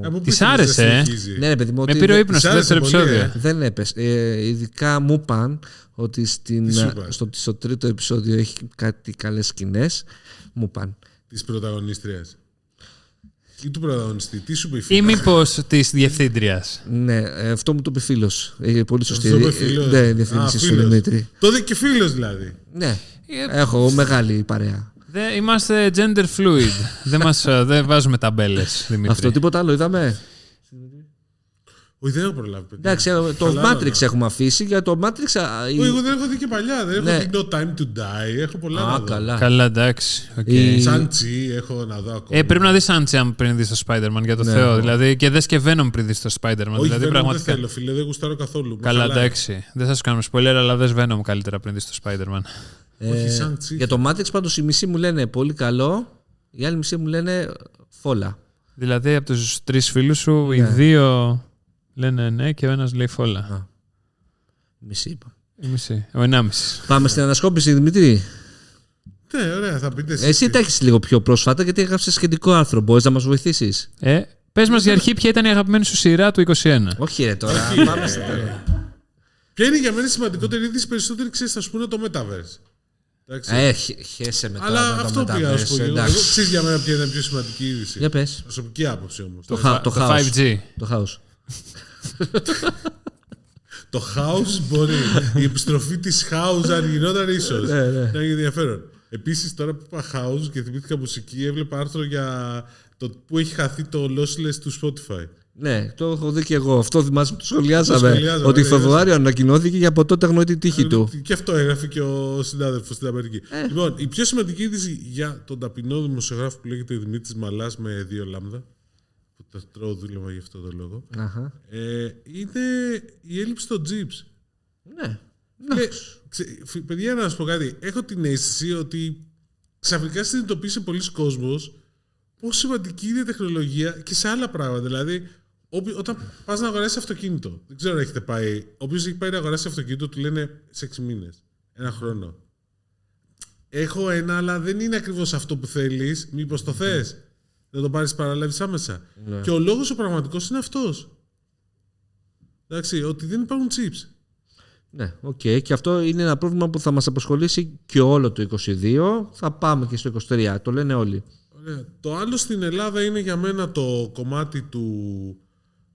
Από πού Της ήθελες να άρεσε, ε; συνεχίζει; Ναι, ρε παιδί μου. Με ότι πήρε ο δεν- ύπνος στο άρεσε δεύτερο πολύ, επεισόδιο. ε. Δεν έπεσε. Ε, ειδικά μου είπαν ότι στην, Τι σου είπαν; στο, στο τρίτο επεισόδιο έχει κάτι καλές σκηνές. Μου είπαν. Της πρωταγωνίστριας. Ή του πρωταγωνιστή. Τι σου είπε η φίλη. Ή μήπως της διευθύντριας. Ναι, ε, αυτό μου το είπε φίλος. Ε, πολύ σωστή. Αυτό είπε Ε, φίλος. Ναι, Α, διευθύνση στον φίλος. Δημήτρη. Τότε και φίλος δηλαδή. Ναι. Έχω μεγάλη παρέα. Δε- Είμαστε gender fluid. δεν, μας, ε, δεν βάζουμε ταμπέλες, Δημήτρη. Αυτό τίποτα άλλο είδαμε. Όχι, δεν έχω προλάβει. παιδιά. Εντάξει, ε, το Χαλάρωνα. Matrix έχουμε αφήσει. Για το Matrix. α, η- Όχι, εγώ δεν έχω δει και παλιά. Δεν έχω Ναι. δει No Time to Die. Έχω πολλά να Α, δω. καλά. Καλά, εντάξει. οκ. Η- Shang-Chi έχω να δω ακόμα. Ε, πρέπει να δεις Sunshine πριν δεις το Spider-Man για το Ναι. Θεό. Δηλαδή, και δες και Venom πριν δεις το Spider-Man. Όχι, δηλαδή, δεν, πραγματικά. δεν θέλω, φίλε. Δεν γουστάρω καθόλου. Με Καλά, χαλάει. εντάξει. Δεν θα σου κάνουμε spoiler, αλλά δες Venom καλύτερα πριν δεις το Spider-Man. Όχι, Ε, σαν τσι. για το Matrix πάντως οι μισοί μου λένε πολύ καλό. Οι άλλοι μισοί μου λένε φόλα. Δηλαδή, από τους τρεις φίλους σου, οι Ναι. δύο λένε ναι και ο ένας λέει φόλα. Α. Μισή είπα. Η μισή. Ο ενάμισης. Πάμε στην ανασκόπηση, Δημήτρη. Ναι, ωραία, θα πείτε εσείς. Εσύ τα έχεις λίγο πιο πρόσφατα γιατί έγραψες σχετικό άρθρο. Μπορείς να μας βοηθήσεις; Ε, Πες μας για αρχή ποια ήταν η αγαπημένη σου σειρά του 21. Όχι, ρε τώρα. Όχι, Πάμε ε, στα τέλη. Ποια είναι για μένα η σημαντικότερη είδηση περισσότερη, ξέρεις, θα σου πούνε το Metaverse. Εντάξει. Ε, χ- χέσε μετά Αλλά με αυτό τα πήγα να σου πω. metaverse, και εγώ. εντάξει. Εγώ ξέρεις για μένα ποια είναι η πιο σημαντική είδηση. Για πες. Προσωπική άποψη όμως. Το, χα, το, το χάος. 5G. Το χάος. Το house μπορεί. η επιστροφή της house αν γινόταν ίσως. Ναι, ναι. Να έχει ενδιαφέρον. Επίσης, τώρα που είπα house και θυμήθηκα μουσική, έβλεπα άρθρο για το που έχει χαθεί το lossless του Spotify. Ναι, το έχω δει και εγώ. Αυτό θυμάσαι που το σχολιάσαμε. Το σχολιάζαμε, ότι ναι, Φεβρουάριο ανακοινώθηκε και από τότε αγνοεί τη τύχη του. Και αυτό έγραφε και ο συνάδελφος στην Αμερική. Ε. Λοιπόν, η πιο σημαντική είδηση για τον ταπεινό δημοσιογράφο που λέγεται Δημήτρης Μαλάς με δύο λάμδα. Που τα τρώω δούλευα γι' αυτό το λόγο. Αχα. Ε, είναι η έλλειψη των chips. Ναι. Ε, ξε- φι- παιδιά, να σα πω κάτι. Έχω την αίσθηση ότι ξαφνικά συνειδητοποίησε πολλοί κόσμος πόσο σημαντική είναι η τεχνολογία και σε άλλα πράγματα. Δηλαδή, όποι- όταν πας να αγοράσει αυτοκίνητο, δεν ξέρω αν έχετε πάει. Όποιος έχει πάει να αγοράσει αυτοκίνητο, του λένε σε 6 μήνες, ένα χρόνο. Έχω ένα, αλλά δεν είναι ακριβώς αυτό που θέλεις. Μήπως το θες; Δεν το πάρεις παραλάβεις άμεσα. Ναι. Και ο λόγος ο πραγματικός είναι αυτός. Εντάξει, ότι δεν υπάρχουν chips. Ναι, οκ. Και αυτό είναι ένα πρόβλημα που θα μας απασχολήσει και όλο το 22. Θα πάμε και στο 23. Το λένε όλοι. Ωραία. Το άλλο στην Ελλάδα είναι για μένα το κομμάτι του,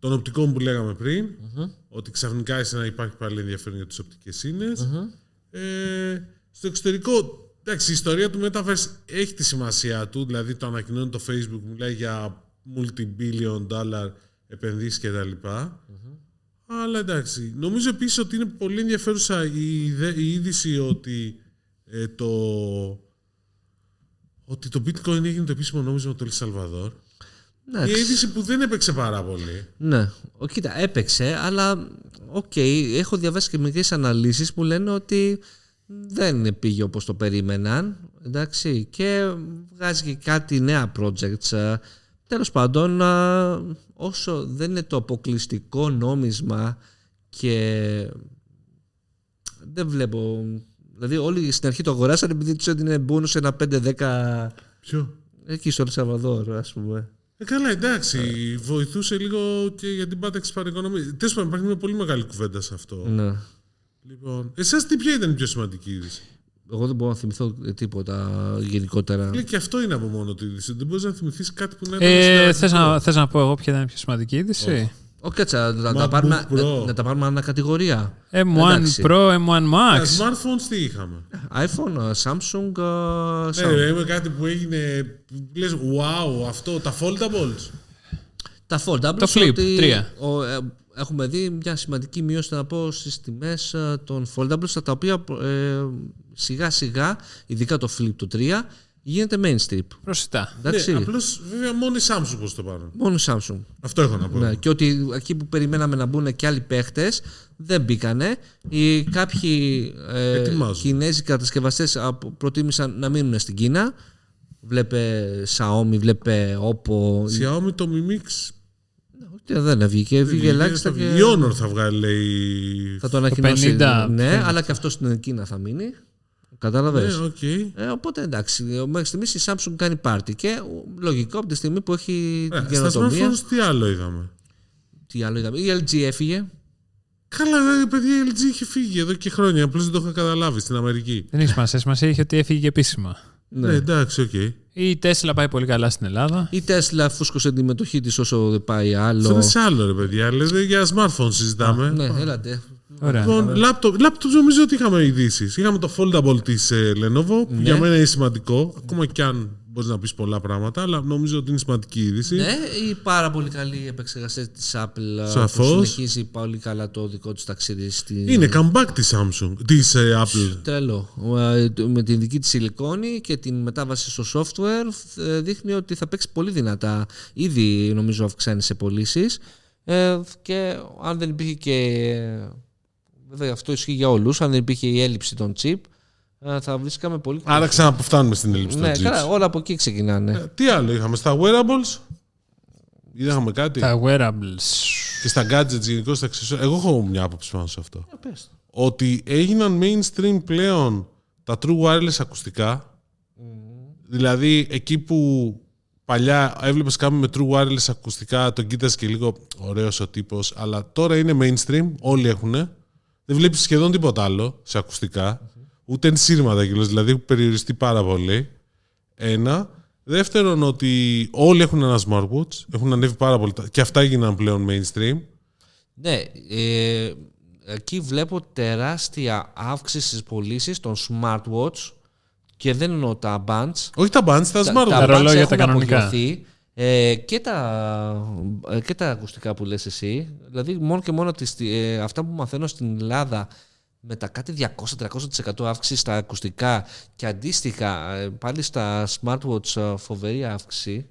των οπτικών που λέγαμε πριν. Ότι ξαφνικά άρχισε να υπάρχει πάλι ενδιαφέρον για τις οπτικές ίνες. Ε, στο εξωτερικό, εντάξει, η ιστορία του Metaverse έχει τη σημασία του. Δηλαδή το ανακοινώνει το Facebook, μιλάει για multi-billion dollar επενδύσεις κτλ. Αλλά εντάξει, νομίζω επίσης ότι είναι πολύ ενδιαφέρουσα η, ιδε- η είδηση ότι ε, το, ότι το bitcoin έγινε το επίσημο νόμισμα του Ελ Σαλβαδόρ. Ναι, Μια είδηση που δεν έπαιξε πάρα πολύ. ναι. Ο, κοίτα, έπαιξε, αλλά οκ. έχω διαβάσει και μερικές αναλύσεις που λένε ότι δεν πήγε όπως το περίμεναν. Εντάξει, και βγάζει και κάτι νέα projects. ε. Τέλος πάντων, α, όσο δεν είναι το αποκλειστικό νόμισμα και δεν βλέπω... Δηλαδή όλοι στην αρχή το αγοράσαν επειδή τους έδινε bonus ένα 5-10 Ποιο; εκεί στο Ελσαβαδόρ ας πούμε. Ε, καλά, εντάξει. Βοηθούσε λίγο και για την πάταξη παρεκονομία. Τέλος πάντων, υπάρχει μια πολύ μεγάλη κουβέντα σε αυτό. Ναι. Λοιπόν, εσάς τι ποια ήταν η πιο σημαντική είδηση; Εγώ δεν μπορώ να θυμηθώ τίποτα γενικότερα. Λέει και αυτό είναι από μόνο του είδηση. Δεν μπορείς να θυμηθείς κάτι που να ήταν. Ε, συνταρακτικό. θες, να, θες να πω εγώ ποια ήταν η πιο σημαντική είδηση; Όχι, κάτσα, να, MacBook τα πάρουμε, Pro. να, να τα πάρουμε ανακατηγορία. M1 Εντάξει. Pro, M1 Τα Max. smartphones τι είχαμε; iPhone, ε, Samsung, ε, Ναι, Samsung. ρε, είμαι κάτι που έγινε. που Λες, wow, αυτό, τα foldables. Τα foldables. Το Flip, ότι τρία. ο, ε, έχουμε δει μια σημαντική μείωση να πω, στις τιμές ε, των foldables τα οποία ε, σιγά σιγά, ειδικά το Flip το 3, γίνεται mainstream. Προσιτά. Εντάξει, Ναι, Απλώς βέβαια μόνο η Samsung προς το παρόν. μόνο η Samsung. Αυτό έχω να πω. Ναι, και ότι εκεί που περιμέναμε να μπουν και άλλοι παίχτες δεν μπήκανε. Οι κάποιοι ε, Ετοιμάζουν. Κινέζοι κατασκευαστές προτίμησαν να μείνουν στην Κίνα. Βλέπε Xiaomi, βλέπε Oppo. Xiaomi το Mi Mix. Ναι, οκ. Ε, Δεν έβγηκε, βγήκε ελάχιστα και. Η Honor θα βγάλει, λέει. Θα το ανακοινώσει. 50, ναι, αλλά και αυτό στην Κίνα θα μείνει. Κατάλαβες; Ναι, οκ. Ε, οπότε εντάξει, μέχρι στιγμής η Samsung κάνει πάρτι και λογικό από τη στιγμή που έχει την Ε, Στα καινοτομία. smartphones τι άλλο είδαμε; Τι άλλο είδαμε; Η LG έφυγε. Καλά, ρε παιδιά, η LG είχε φύγει εδώ και χρόνια. Απλώς δεν το είχα καταλάβει στην Αμερική. Δεν έχει σημασία. Σημασία έχει ότι έφυγε επίσημα. Ναι, εντάξει, οκ. Η Tesla πάει πολύ καλά στην Ελλάδα. Η Tesla φούσκωσε τη μετοχή της όσο δεν πάει Αυτό άλλο. είναι σε άλλο, ρε παιδιά. Λέτε για smartphone συζητάμε. Ναι, ελάτε. Ωραία. Λοιπόν, laptop, laptop νομίζω ότι είχαμε ειδήσεις. Είχαμε το foldable της Lenovo, που Ναι. για μένα είναι σημαντικό. Ακόμα κι αν μπορείς να πεις πολλά πράγματα, αλλά νομίζω ότι είναι σημαντική είδηση. Ναι, η πάρα πολύ καλή επεξεργαστή της Apple Σαφώς. που συνεχίζει πολύ καλά το δικό της ταξίδι στη. Είναι comeback της Samsung, της ε, Apple. Τρελό. Ε, Με την δική της σιλικόνη και την μετάβαση στο software ε, δείχνει ότι θα παίξει πολύ δυνατά. Ήδη νομίζω αυξάνει σε πωλήσεις. Ε, και αν δεν υπήρχε και. Βέβαια αυτό ισχύει για όλους. Αν δεν υπήρχε η έλλειψη των chip, ε, θα βρίσκαμε πολύ. Άρα ξαναποφτάνουμε στην έλλειψη ναι, των καλά, chips. όλα από εκεί ξεκινάνε. Ε, Τι άλλο είχαμε στα wearables; Είδαμε κάτι; Τα wearables. Και στα gadgets γενικώ στα accessories. Εγώ έχω μια άποψη πάνω σε αυτό. Ε, πες. Ότι έγιναν mainstream πλέον τα true wireless ακουστικά. Δηλαδή εκεί που παλιά έβλεπες κάποιον με true wireless ακουστικά, τον κοίτας και λίγο ωραίος ο τύπος, αλλά τώρα είναι mainstream, όλοι έχουν. Δεν βλέπεις σχεδόν τίποτα άλλο σε ακουστικά. Ούτε ενσύρματα κιόλας, δηλαδή έχουν περιοριστεί πάρα πολύ. Ένα. Δεύτερον, ότι όλοι έχουν ένα smartwatch, έχουν ανέβει πάρα πολύ. τα- Και αυτά έγιναν πλέον mainstream. Ναι, ε, εκεί βλέπω τεράστια αύξηση στις πωλήσεις των smartwatch και δεν εννοώ τα bands. Όχι τα bands, τα smartwatch. τα bands ρολόγια έχουν τα κανονικά. απογειωθεί, ε, και, τα, ε, και τα ακουστικά που λες εσύ. Δηλαδή μόνο και μόνο τις, ε, αυτά που μαθαίνω στην Ελλάδα με τα κάτι 200-300% αύξηση στα ακουστικά και αντίστοιχα ε, πάλι στα smartwatch ε, φοβερή αύξηση.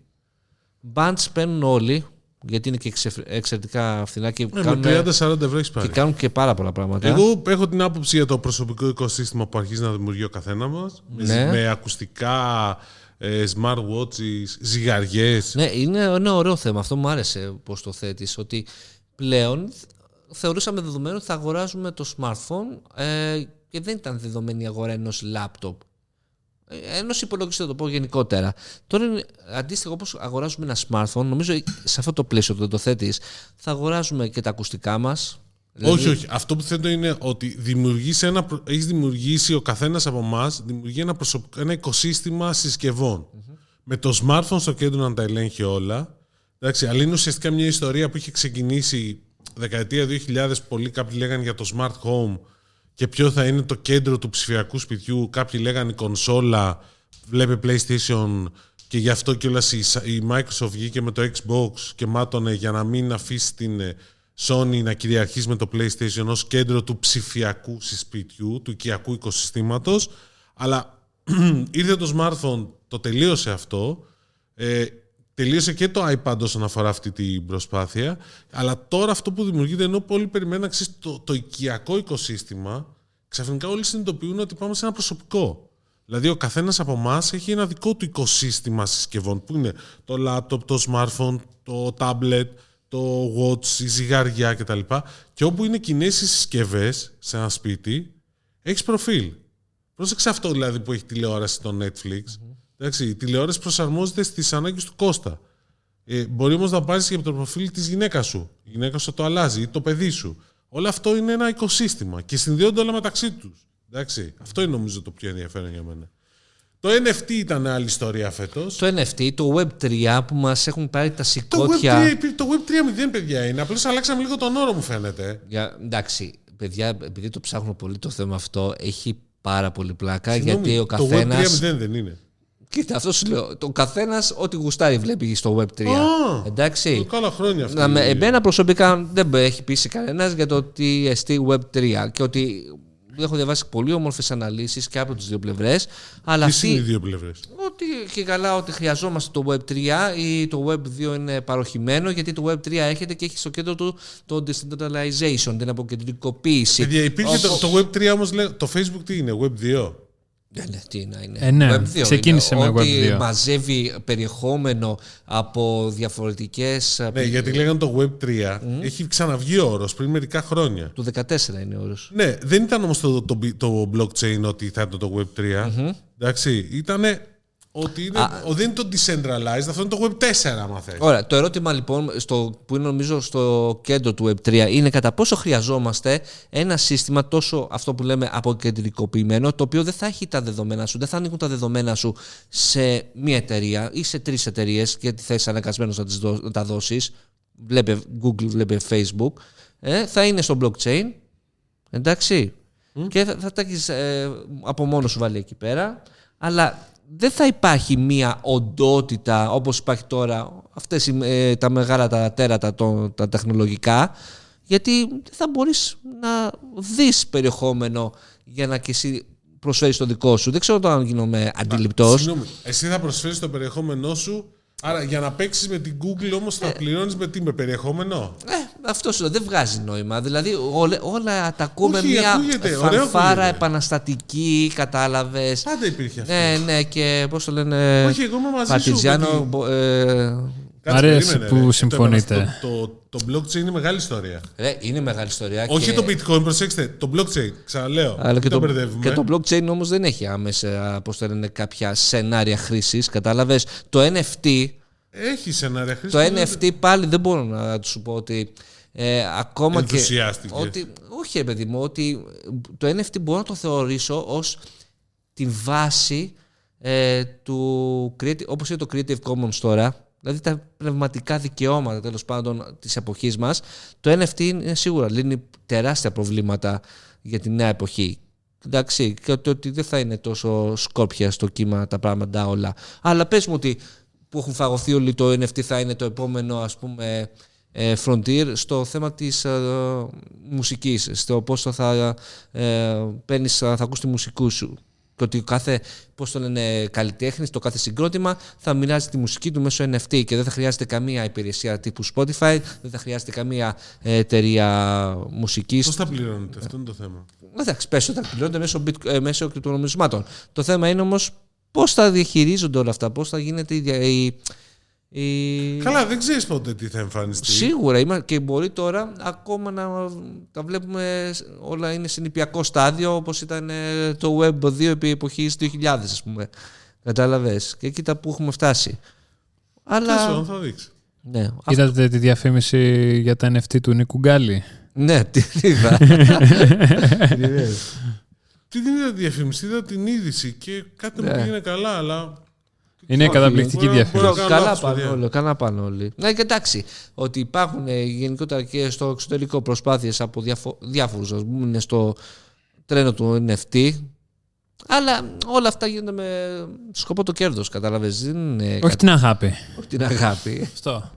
Bands παίρνουν όλοι γιατί είναι και εξε- εξαιρετικά φθηνά και, Ε, με κάνουν, 30-40 ευρώ έχεις πάρει. και κάνουν και πάρα πολλά πράγματα. Εγώ έχω την άποψη για το προσωπικό οικοσύστημα που αρχίζει να δημιουργεί ο καθένας μας. Ναι. Με ακουστικά, ε, smartwatches, ζυγαριές. Ναι, είναι ένα ωραίο θέμα. Αυτό μου άρεσε πώς το θέτεις. Ότι πλέον θεωρούσαμε δεδομένο ότι θα αγοράζουμε το smartphone ε, και δεν ήταν δεδομένη η αγορά ενός laptop. Ε, Ενός υπολογιστή, θα το πω γενικότερα. Τώρα είναι αντίστοιχο όπως αγοράζουμε ένα smartphone, νομίζω σε αυτό το πλαίσιο που δεν το θέτεις, θα αγοράζουμε και τα ακουστικά μας. Όχι, όχι. Αυτό που θέτω είναι ότι δημιουργείς ένα, προ- έχεις δημιουργήσει ο καθένας από εμάς δημιουργεί ένα, προσωπικό, ένα οικοσύστημα συσκευών. Με το smartphone στο κέντρο να τα ελέγχει όλα. Εντάξει, αλλά είναι ουσιαστικά μια ιστορία που είχε ξεκινήσει δεκαετία 2000. Πολλοί κάποιοι λέγανε για το smart home και ποιο θα είναι το κέντρο του ψηφιακού σπιτιού. Κάποιοι λέγανε κονσόλα, βλέπε PlayStation και γι' αυτό κιόλας η, η Microsoft βγήκε με το Xbox και μάτωνε για να μην αφήσει την ε, Sony να κυριαρχήσει με το PlayStation ως κέντρο του ψηφιακού σπιτιού, του οικιακού οικοσυστήματος. Αλλά ήρθε το smartphone, το τελείωσε αυτό. Ε, τελείωσε και το iPad όσον αφορά αυτή την προσπάθεια. Αλλά τώρα αυτό που δημιουργείται, ενώ πολλοί περιμένουν ξέρεις, το, το οικιακό οικοσύστημα, ξαφνικά όλοι συνειδητοποιούν ότι πάμε σε ένα προσωπικό. Δηλαδή ο καθένας από εμάς έχει ένα δικό του οικοσύστημα συσκευών που είναι το laptop, το smartphone, το tablet, το watch, η ζυγαριά κτλ. Και όπου είναι κοινέ οι συσκευές σε ένα σπίτι, έχεις προφίλ. Πρόσεξε αυτό δηλαδή που έχει τηλεόραση το Netflix. Εντάξει, η τηλεόραση προσαρμόζεται στις ανάγκες του Κώστα. Ε, μπορεί όμως να πάρεις και από το προφίλ της γυναίκας σου. Η γυναίκα σου το αλλάζει ή το παιδί σου. Όλο αυτό είναι ένα οικοσύστημα και συνδέονται όλα μεταξύ τους. Αυτό είναι νομίζω το πιο ενδιαφέρον για μένα. Το NFT ήταν άλλη ιστορία φέτος. Το NFT, το Web3 που μας έχουν πάρει τα Το Web3, σηκώτια. υπή- το Web 3.0 παιδιά είναι. Απλώς αλλάξαμε λίγο τον όρο μου φαίνεται. Για, εντάξει, παιδιά, επειδή το ψάχνω πολύ το θέμα αυτό, έχει πάρα πολύ πλάκα Συγγνώμη, γιατί ο Το Web καθένα. 3.0 δεν είναι. Κοίτα, αυτό σου λέω. Το καθένας ό,τι γουστάρει βλέπει στο Web3. Α, Εντάξει. Το κάνω χρόνια αυτό. Να με, εμένα προσωπικά δεν με έχει πείσει κανένας για το τι εστί Web3 και ότι έχω διαβάσει πολύ όμορφες αναλύσεις και από τις δύο πλευρές. Αλλά Ποιες είναι οι αυτή, δύο πλευρές; ότι και καλά ότι χρειαζόμαστε το Web3 ή το Web2 είναι παροχημένο γιατί το Web3 έρχεται και έχει στο κέντρο του το decentralization, την αποκεντρικοποίηση. Παιδιά, υπήρχε το, το Web 3 όμως. Το Facebook τι είναι, Web 2. Ναι, ναι, τι να είναι. Ε, ναι, Web2 ξεκίνησε είναι. με Ότι Web2. μαζεύει περιεχόμενο από διαφορετικές... Ναι, γιατί λέγανε το Web3 έχει ξαναβγεί ο όρος πριν μερικά χρόνια. Του 14 είναι ο όρος. Ναι, δεν ήταν όμως το, το, το blockchain ότι θα ήταν το Web3. Εντάξει, ήταν ότι είναι, ο, δεν είναι το decentralized, αυτό είναι το Web4 άμα θες. Ωραία, το ερώτημα λοιπόν στο, που είναι νομίζω στο κέντρο του Web3 είναι κατά πόσο χρειαζόμαστε ένα σύστημα τόσο αυτό που λέμε αποκεντρικοποιημένο το οποίο δεν θα έχει τα δεδομένα σου, δεν θα ανοίγουν τα δεδομένα σου σε μία εταιρεία ή σε τρεις εταιρείες γιατί θα είσαι αναγκασμένος να, τις δω- να τα δώσεις. Βλέπε Google, βλέπε Facebook. Ε, θα είναι στο blockchain εντάξει. Και θα, θα τα έχεις ε, από μόνος σου βάλει εκεί πέρα. Αλλά δεν θα υπάρχει μία οντότητα όπως υπάρχει τώρα αυτές οι, ε, τα μεγάλα τα τέρατα το- τα τεχνολογικά γιατί δεν θα μπορείς να δεις περιεχόμενο για να και εσύ προσφέρεις το δικό σου. Δεν ξέρω το αν γίνομαι αντιληπτός. Συγγνώμη, εσύ θα προσφέρεις το περιεχόμενό σου, άρα για να παίξεις με την Google όμως θα πληρώνεις με τι, με περιεχόμενο; Ε, αυτό σου λέω, δεν βγάζει νόημα. Δηλαδή όλα, όλα τα ακούμε Όχι, μια ακούγεται, ωραίο φανφάρα ακούγεται. επαναστατική, κατάλαβες. Πάντα υπήρχε αυτό. Ναι, ναι, και πώς το λένε... Όχι, εγώ είμαι μαζί σου. Παρτιζιάνο, ότι- μπο- ε, Κάτσε, Μ' αρέσει περίμενε, που ρε. Το συμφωνείτε. επανα- Το, το, το blockchain είναι μεγάλη ιστορία. ρε, είναι μεγάλη ιστορία. Όχι και... το bitcoin, προσέξτε. Το blockchain, ξαναλέω. Αλλά και δεν το, μπερδεύουμε. και το blockchain όμως δεν έχει άμεσα, πώς το λένε, κάποια σενάρια χρήσης. Κατάλαβες, το NFT, Έχει σενάρια χρήσης. το NFT πάλι δεν μπορώ να σου πω ότι ε, ακόμα και... Ενθουσιάστηκες. Ότι, όχι, ρε παιδί μου, ότι το NFT μπορώ να το θεωρήσω ως τη βάση ε, του creative, όπως είναι το Creative Commons τώρα, δηλαδή τα πνευματικά δικαιώματα τέλος πάντων της εποχής μας, το NFT είναι σίγουρα λύνει τεράστια προβλήματα για τη νέα εποχή. Εντάξει, και ότι, ότι δεν θα είναι τόσο σκόρπια στο κύμα τα πράγματα όλα. Αλλά πες μου ότι που έχουν φαγωθεί όλοι το NFT θα είναι το επόμενο ας πούμε ε, frontier στο θέμα της ε, μουσικής, στο πόσο θα ε, παίρνεις, θα ακούς τη μουσικού σου και ότι κάθε, πώς το λένε, καλλιτέχνης, το κάθε συγκρότημα θα μοιράζει τη μουσική του μέσω NFT και δεν θα χρειάζεται καμία υπηρεσία τύπου Spotify, δεν θα χρειάζεται καμία ε, εταιρεία μουσικής. Πώς θα πληρώνετε, αυτό είναι το θέμα. Εντάξει, πες όταν πληρώνεται μέσω, bit- ε, μέσω κρυπτονομισμάτων. Το θέμα είναι όμως πώς θα διαχειρίζονται όλα αυτά, πώς θα γίνεται η... δια- η, η... Καλά, δεν ξέρεις πότε τι θα εμφανιστεί. Σίγουρα είμα- και μπορεί τώρα ακόμα να τα βλέπουμε όλα είναι σε νηπιακό στάδιο όπως ήταν ε, το Web 2 επί εποχής 2000 ας πούμε. Κατάλαβες; Και κοίτα που έχουμε φτάσει. Αλλά... Τέλος πάντων, θα δείξεις. Ναι, αυτό- Είδατε τη διαφήμιση για τα NFT του Νίκου Γκάλι; ναι, τι είδα. Τι δεν είδα τη διαφήμιση, είδα την είδηση και κάτι Ναι. μου πήγαινε καλά, αλλά. Είναι καταπληκτική μπορεί να- διαφήμιση. μπορεί να- καλά λάθος, πάνε παιδιά. όλοι. Καλά πάνε όλοι. Ναι, και εντάξει. Ότι υπάρχουν ε, γενικότερα και στο εξωτερικό προσπάθειες από διαφο- διάφορους ας πούμε, είναι στο τρένο του NFT. Αλλά όλα αυτά γίνονται με σκοπό το κέρδος, κατάλαβες. Δεν είναι Όχι κάτι- την αγάπη. όχι την αγάπη. Αυτό.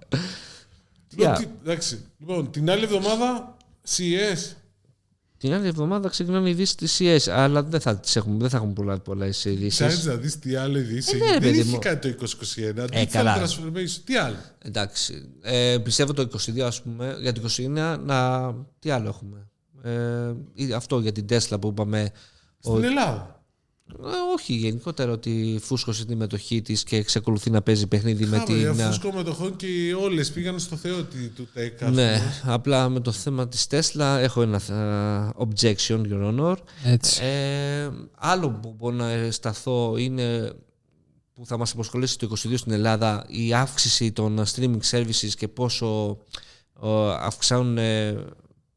Λοιπόν, Yeah. τι- εντάξει. Λοιπόν, την άλλη εβδομάδα CES. Την άλλη εβδομάδα ξεκινάνε οι ειδήσεις της CS, αλλά δεν θα, τις έχουμε, δεν θα έχουμε πολλά, πολλές ειδήσεις. Ψάχνεις να δεις τι άλλο ειδήσει. Ε, ναι, ρε δεν παιδί έχει μου. κάτι το 2021. Ε, τι θα καλά. transformation, τι άλλο. Εντάξει. Ε, πιστεύω το 22, ας πούμε, για το 21 να. Τι άλλο έχουμε. Ε, ή αυτό για την Tesla που είπαμε. Στην Ελλάδα. Ε, όχι, γενικότερα ότι φούσκωσε τη μετοχή της και εξακολουθεί να παίζει παιχνίδι με Χάβε, την. αφού σκό μετοχών και όλες πήγαν στο Θεό τη- του tech. ας Ναι, πούμε. απλά με το θέμα της Tesla έχω ένα ε, objection, your honor. Έτσι. Ε, άλλο που μπορώ να σταθώ είναι που θα μας αποσχολήσει το 22 στην Ελλάδα η αύξηση των streaming services και πόσο ε, αυξάνουν ε,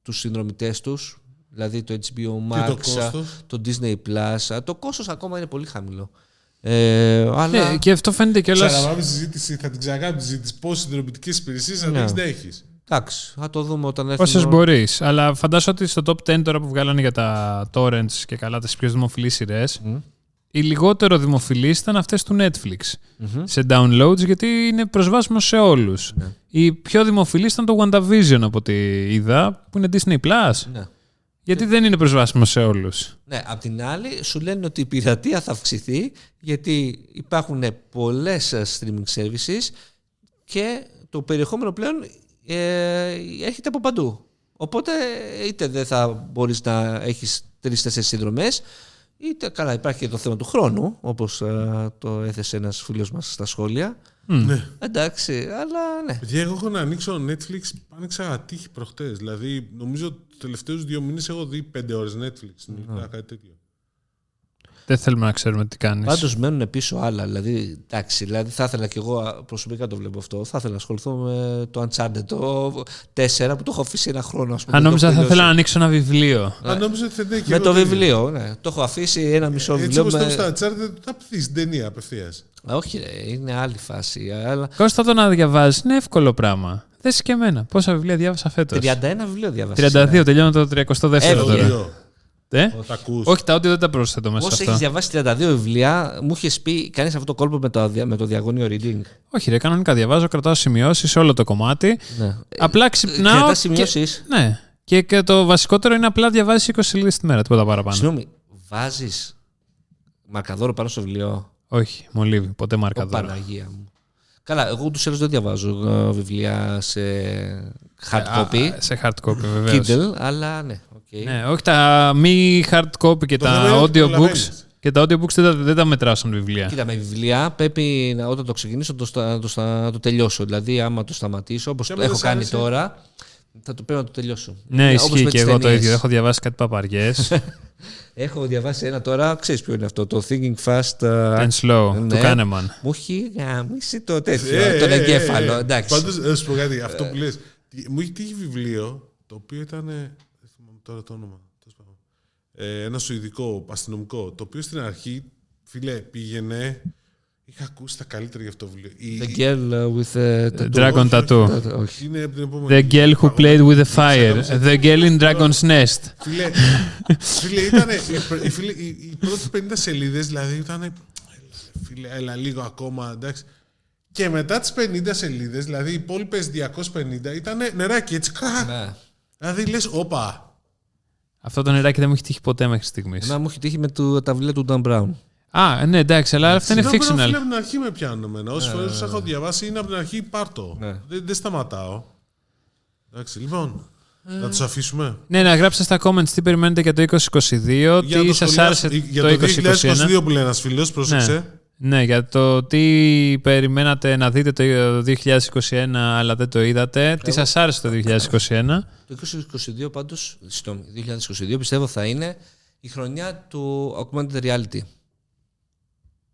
τους συνδρομητές τους δηλαδή το HBO Και το Max, κόστος. το Disney Plus το κόστος ακόμα είναι πολύ χαμηλό ε, αλλά Ναι, και αυτό φαίνεται κιόλα. Ξαναπάμε συζήτηση, θα την ξανακάνουμε τη συζήτηση. Πόσε συνδρομητικές υπηρεσίες θα Ναι. έχεις να έχει. εντάξει θα το δούμε όταν έρθει Όσες η ώρα. μπορείς. Αλλά φαντάζομαι ότι στο top 10 τώρα που βγάλανε για τα torrents και καλά τις πιο δημοφιλείς σειρές, Μμ. οι λιγότερο δημοφιλείς ήταν αυτές του Netflix. Μμμ. Σε downloads γιατί είναι προσβάσιμος σε όλους. Ναι. Η πιο δημοφιλή ήταν το WandaVision από ό,τι είδα, που είναι Disney Plus. ναι. Γιατί δεν είναι προσβάσιμο σε όλους. Ναι, απ' την άλλη σου λένε ότι η πειρατεία θα αυξηθεί γιατί υπάρχουν πολλές ε, streaming services και το περιεχόμενο πλέον ε, έρχεται από παντού. Οπότε είτε δεν θα μπορείς να έχεις τρεις-τέσσερις συνδρομές Είτε καλά, υπάρχει και το θέμα του χρόνου, όπως το έθεσε ένας φίλος μας στα σχόλια. Ναι. Εντάξει, αλλά ναι. Παιδιά, εγώ έχω να ανοίξω Netflix, άνοιξα ατύχη προχτές. Δηλαδή, νομίζω τους τελευταίους δύο μήνες έχω δει πέντε ώρες Netflix. συνολικά, κάτι τέτοιο. Δεν θέλουμε να ξέρουμε τι κάνεις. Πάντως μένουν πίσω άλλα. Δηλαδή, εντάξει, δηλαδή θα ήθελα και εγώ α, προσωπικά το βλέπω αυτό. Θα ήθελα να ασχοληθώ με το Uncharted το 4 που το έχω αφήσει ένα χρόνο. Ας πούμε, Αν το νόμιζα έχω θα ήθελα να τελειώσει. ανοίξω ένα βιβλίο. Αν νόμιζα ότι θα ναι, και Με εγώ το το ίδιο. βιβλίο, ναι. Το έχω αφήσει ένα μισό Έτσι βιβλίο. όπως με- το στα Uncharted, θα πει την ταινία απευθείας. Α, Όχι, ρε, είναι άλλη φάση. Αλλά... Κώστα το να διαβάζεις είναι εύκολο πράγμα. Δες και εμένα. Πόσα βιβλία διάβασα φέτος; 31 βιβλίο διάβασα. 32, τελειώνω το 32ο Ε, τώρα. Εύκολο. Ε; Τα ακούς. Όχι, τα audio δεν τα προσθέτω μέσα Όσο σε έχεις αυτό. διαβάσει 32 βιβλία, μου είχες πει κανεί αυτό το κόλπο με το, δια- με το διαγώνιο reading. Όχι, ρε, κανονικά διαβάζω, κρατάω σημειώσεις σε όλο το κομμάτι. Ναι. Απλά ξυπνάω. Κρατάς και- σημειώσεις. Ναι. Και, και το βασικότερο είναι απλά διαβάζεις 20 σελίδες τη μέρα, τίποτα παραπάνω. Συγγνώμη, βάζεις μαρκαδόρο πάνω στο βιβλίο; Όχι, μολύβι, ποτέ Ω, μάρκα δώρα. Παναγία μου. Καλά, εγώ ούτως ή άλλως δεν διαβάζω ε, βιβλία σε hard copy. Α, σε hard copy, βεβαίως. Kindle, αλλά ναι. Οκ. Ναι, όχι τα μη hard copy και Το τα θέμα είναι ότι audiobooks. προλαβαίνεις. Και τα audiobooks δεν τα, δεν τα μετράω σαν βιβλία. Κοίτα, με βιβλία πρέπει να, όταν το ξεκινήσω το, στα- το, στα- να το τελειώσω. Δηλαδή, άμα το σταματήσω, όπως Και το άμα έχω δεν σ' κάνει άρεσε; τώρα, θα το πρέπει να το τελειώσω. Ναι, Ε, όπως ισχύει με και τις εγώ το ταινίες. ίδιο. Έχω διαβάσει κάτι παπαριές. Έχω διαβάσει ένα τώρα, ξέρεις ποιο είναι αυτό, το Thinking Fast. uh, And slow, ναι. του Kahneman. Μου έχει γαμήσει το τέτοιο, Ε, τον ε, ε, εγκέφαλο. ε. Εντάξει. Πάντως, να σου πω κάτι, αυτό που λες, τι- μου έχει τύχει βιβλίο, το οποίο ήταν, ε, δεν θυμάμαι τώρα το όνομα, τέλος πάντων. ε, ένα σουηδικό αστυνομικό, το οποίο στην αρχή, φίλε, πήγαινε, είχα ακούσει τα καλύτερα για αυτό το βιβλίο. Η- The girl uh, with the tattoo. Dragon όχι, Tattoo. Όχι. Είναι από την επόμενη. The girl who played with the fire. The girl in Dragon's Nest. Φίλε, φίλε, ήταν, οι, φίλε, οι, οι πρώτες 50 σελίδες, δηλαδή ήταν, φίλε, έλα λίγο ακόμα, εντάξει. Και μετά τις 50 σελίδες, δηλαδή οι υπόλοιπες 250 ήταν νεράκι, έτσι κρακ. Ναι. Δηλαδή λες, όπα. Αυτό το νεράκι δεν μου έχει τύχει ποτέ μέχρι στιγμής. Εμένα μου έχει τύχει με το, τα βιβλία του Dan Brown. Α, ναι, εντάξει, αλλά αυτά είναι Συγγνώμη, fictional. Φίλε, από την αρχή με πιάνουν εμένα. Όσες φορές έχω διαβάσει είναι από την αρχή πάρτο. Ναι. Δεν, δεν σταματάω. Εντάξει, λοιπόν, να τους αφήσουμε. Ναι, να γράψετε στα comments τι περιμένετε για το 2022, Για να τι το σας σχολιάσω- άρεσε για το το 2021. 2022 που λέει ένας φίλος, πρόσεξε. Ναι, για το τι περιμένατε να δείτε το 2021 αλλά δεν το είδατε. Τι σας άρεσε το 2021. Το 2022 πάντως, συγγνώμη, 2022 πιστεύω θα είναι η χρονιά του augmented reality.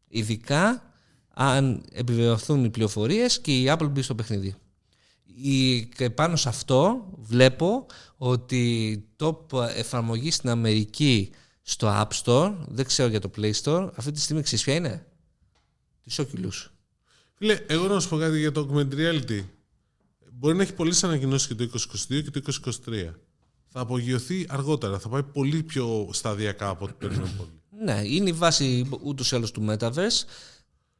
Ειδικά αν επιβεβαιωθούν οι πληροφορίες και η Apple μπει στο παιχνίδι. Η, και πάνω σε αυτό βλέπω ότι η top εφαρμογή στην Αμερική στο App Store, δεν ξέρω για το Play Store, αυτή τη στιγμή ξέρεις ποια είναι; Τη Oculus. Φίλε, εγώ να σου πω κάτι για το augmented reality. Μπορεί να έχει πολλές ανακοινώσεις και το 2022 και το 2023. Θα απογειωθεί αργότερα. Θα πάει πολύ πιο σταδιακά από ό,τι περιμένουμε πολύ. Ναι, είναι η βάση ούτως ή άλλως του Metaverse.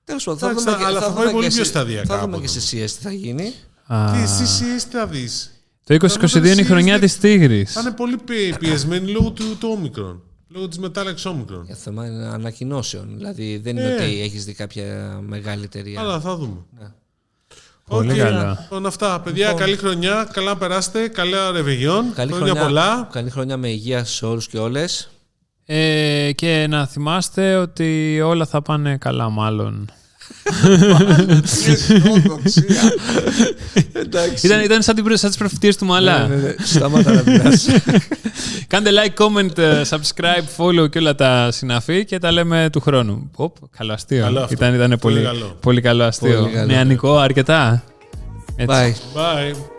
Τέλος πάντων, θα Εντάξει, δούμε, και- αλλά θα δούμε πάει και πολύ πιο σε- σταδιακά Θα δούμε από και εδώ. σε CS τι θα γίνει. Α, Τι εσύ εσύ τι θα δεις. το 2022 είναι η χρονιά της τίγρης. Θα είναι πολύ πι- πιεσμένοι λόγω του, του όμικρον. Λόγω της μετάλλαξης όμικρον. Για θέμα είναι ανακοινώσεων. Δηλαδή δεν είναι Ε. ότι έχεις δει κάποια μεγάλη εταιρεία. Αλλά θα δούμε. Ναι. Πολύ Οκ. καλά. Λοιπόν, αυτά. Παιδιά, καλή χρονιά. Καλά να περάσετε. Καλά ρεβεγιόν. Καλή χρόνια, χρονιά, πολλά. καλή χρονιά με υγεία σε όλους και όλες. Ε, και να θυμάστε ότι όλα θα πάνε καλά μάλλον. Εντάξει. Ήταν, ήταν σαν, την, προ- σαν τις προφητείες του Μαλά. Ναι, ναι, ναι. Σταμάτα να μιλάς. Κάντε like, comment, ε, subscribe, follow και όλα τα συναφή και τα λέμε του χρόνου. Οπ, καλό αστείο. Καλό αυτό. Ήταν, ήταν Πολύ πολύ, καλό. πολύ καλό αστείο. Πολύ καλό. Νεανικό αρκετά. Έτσι. Bye. Bye.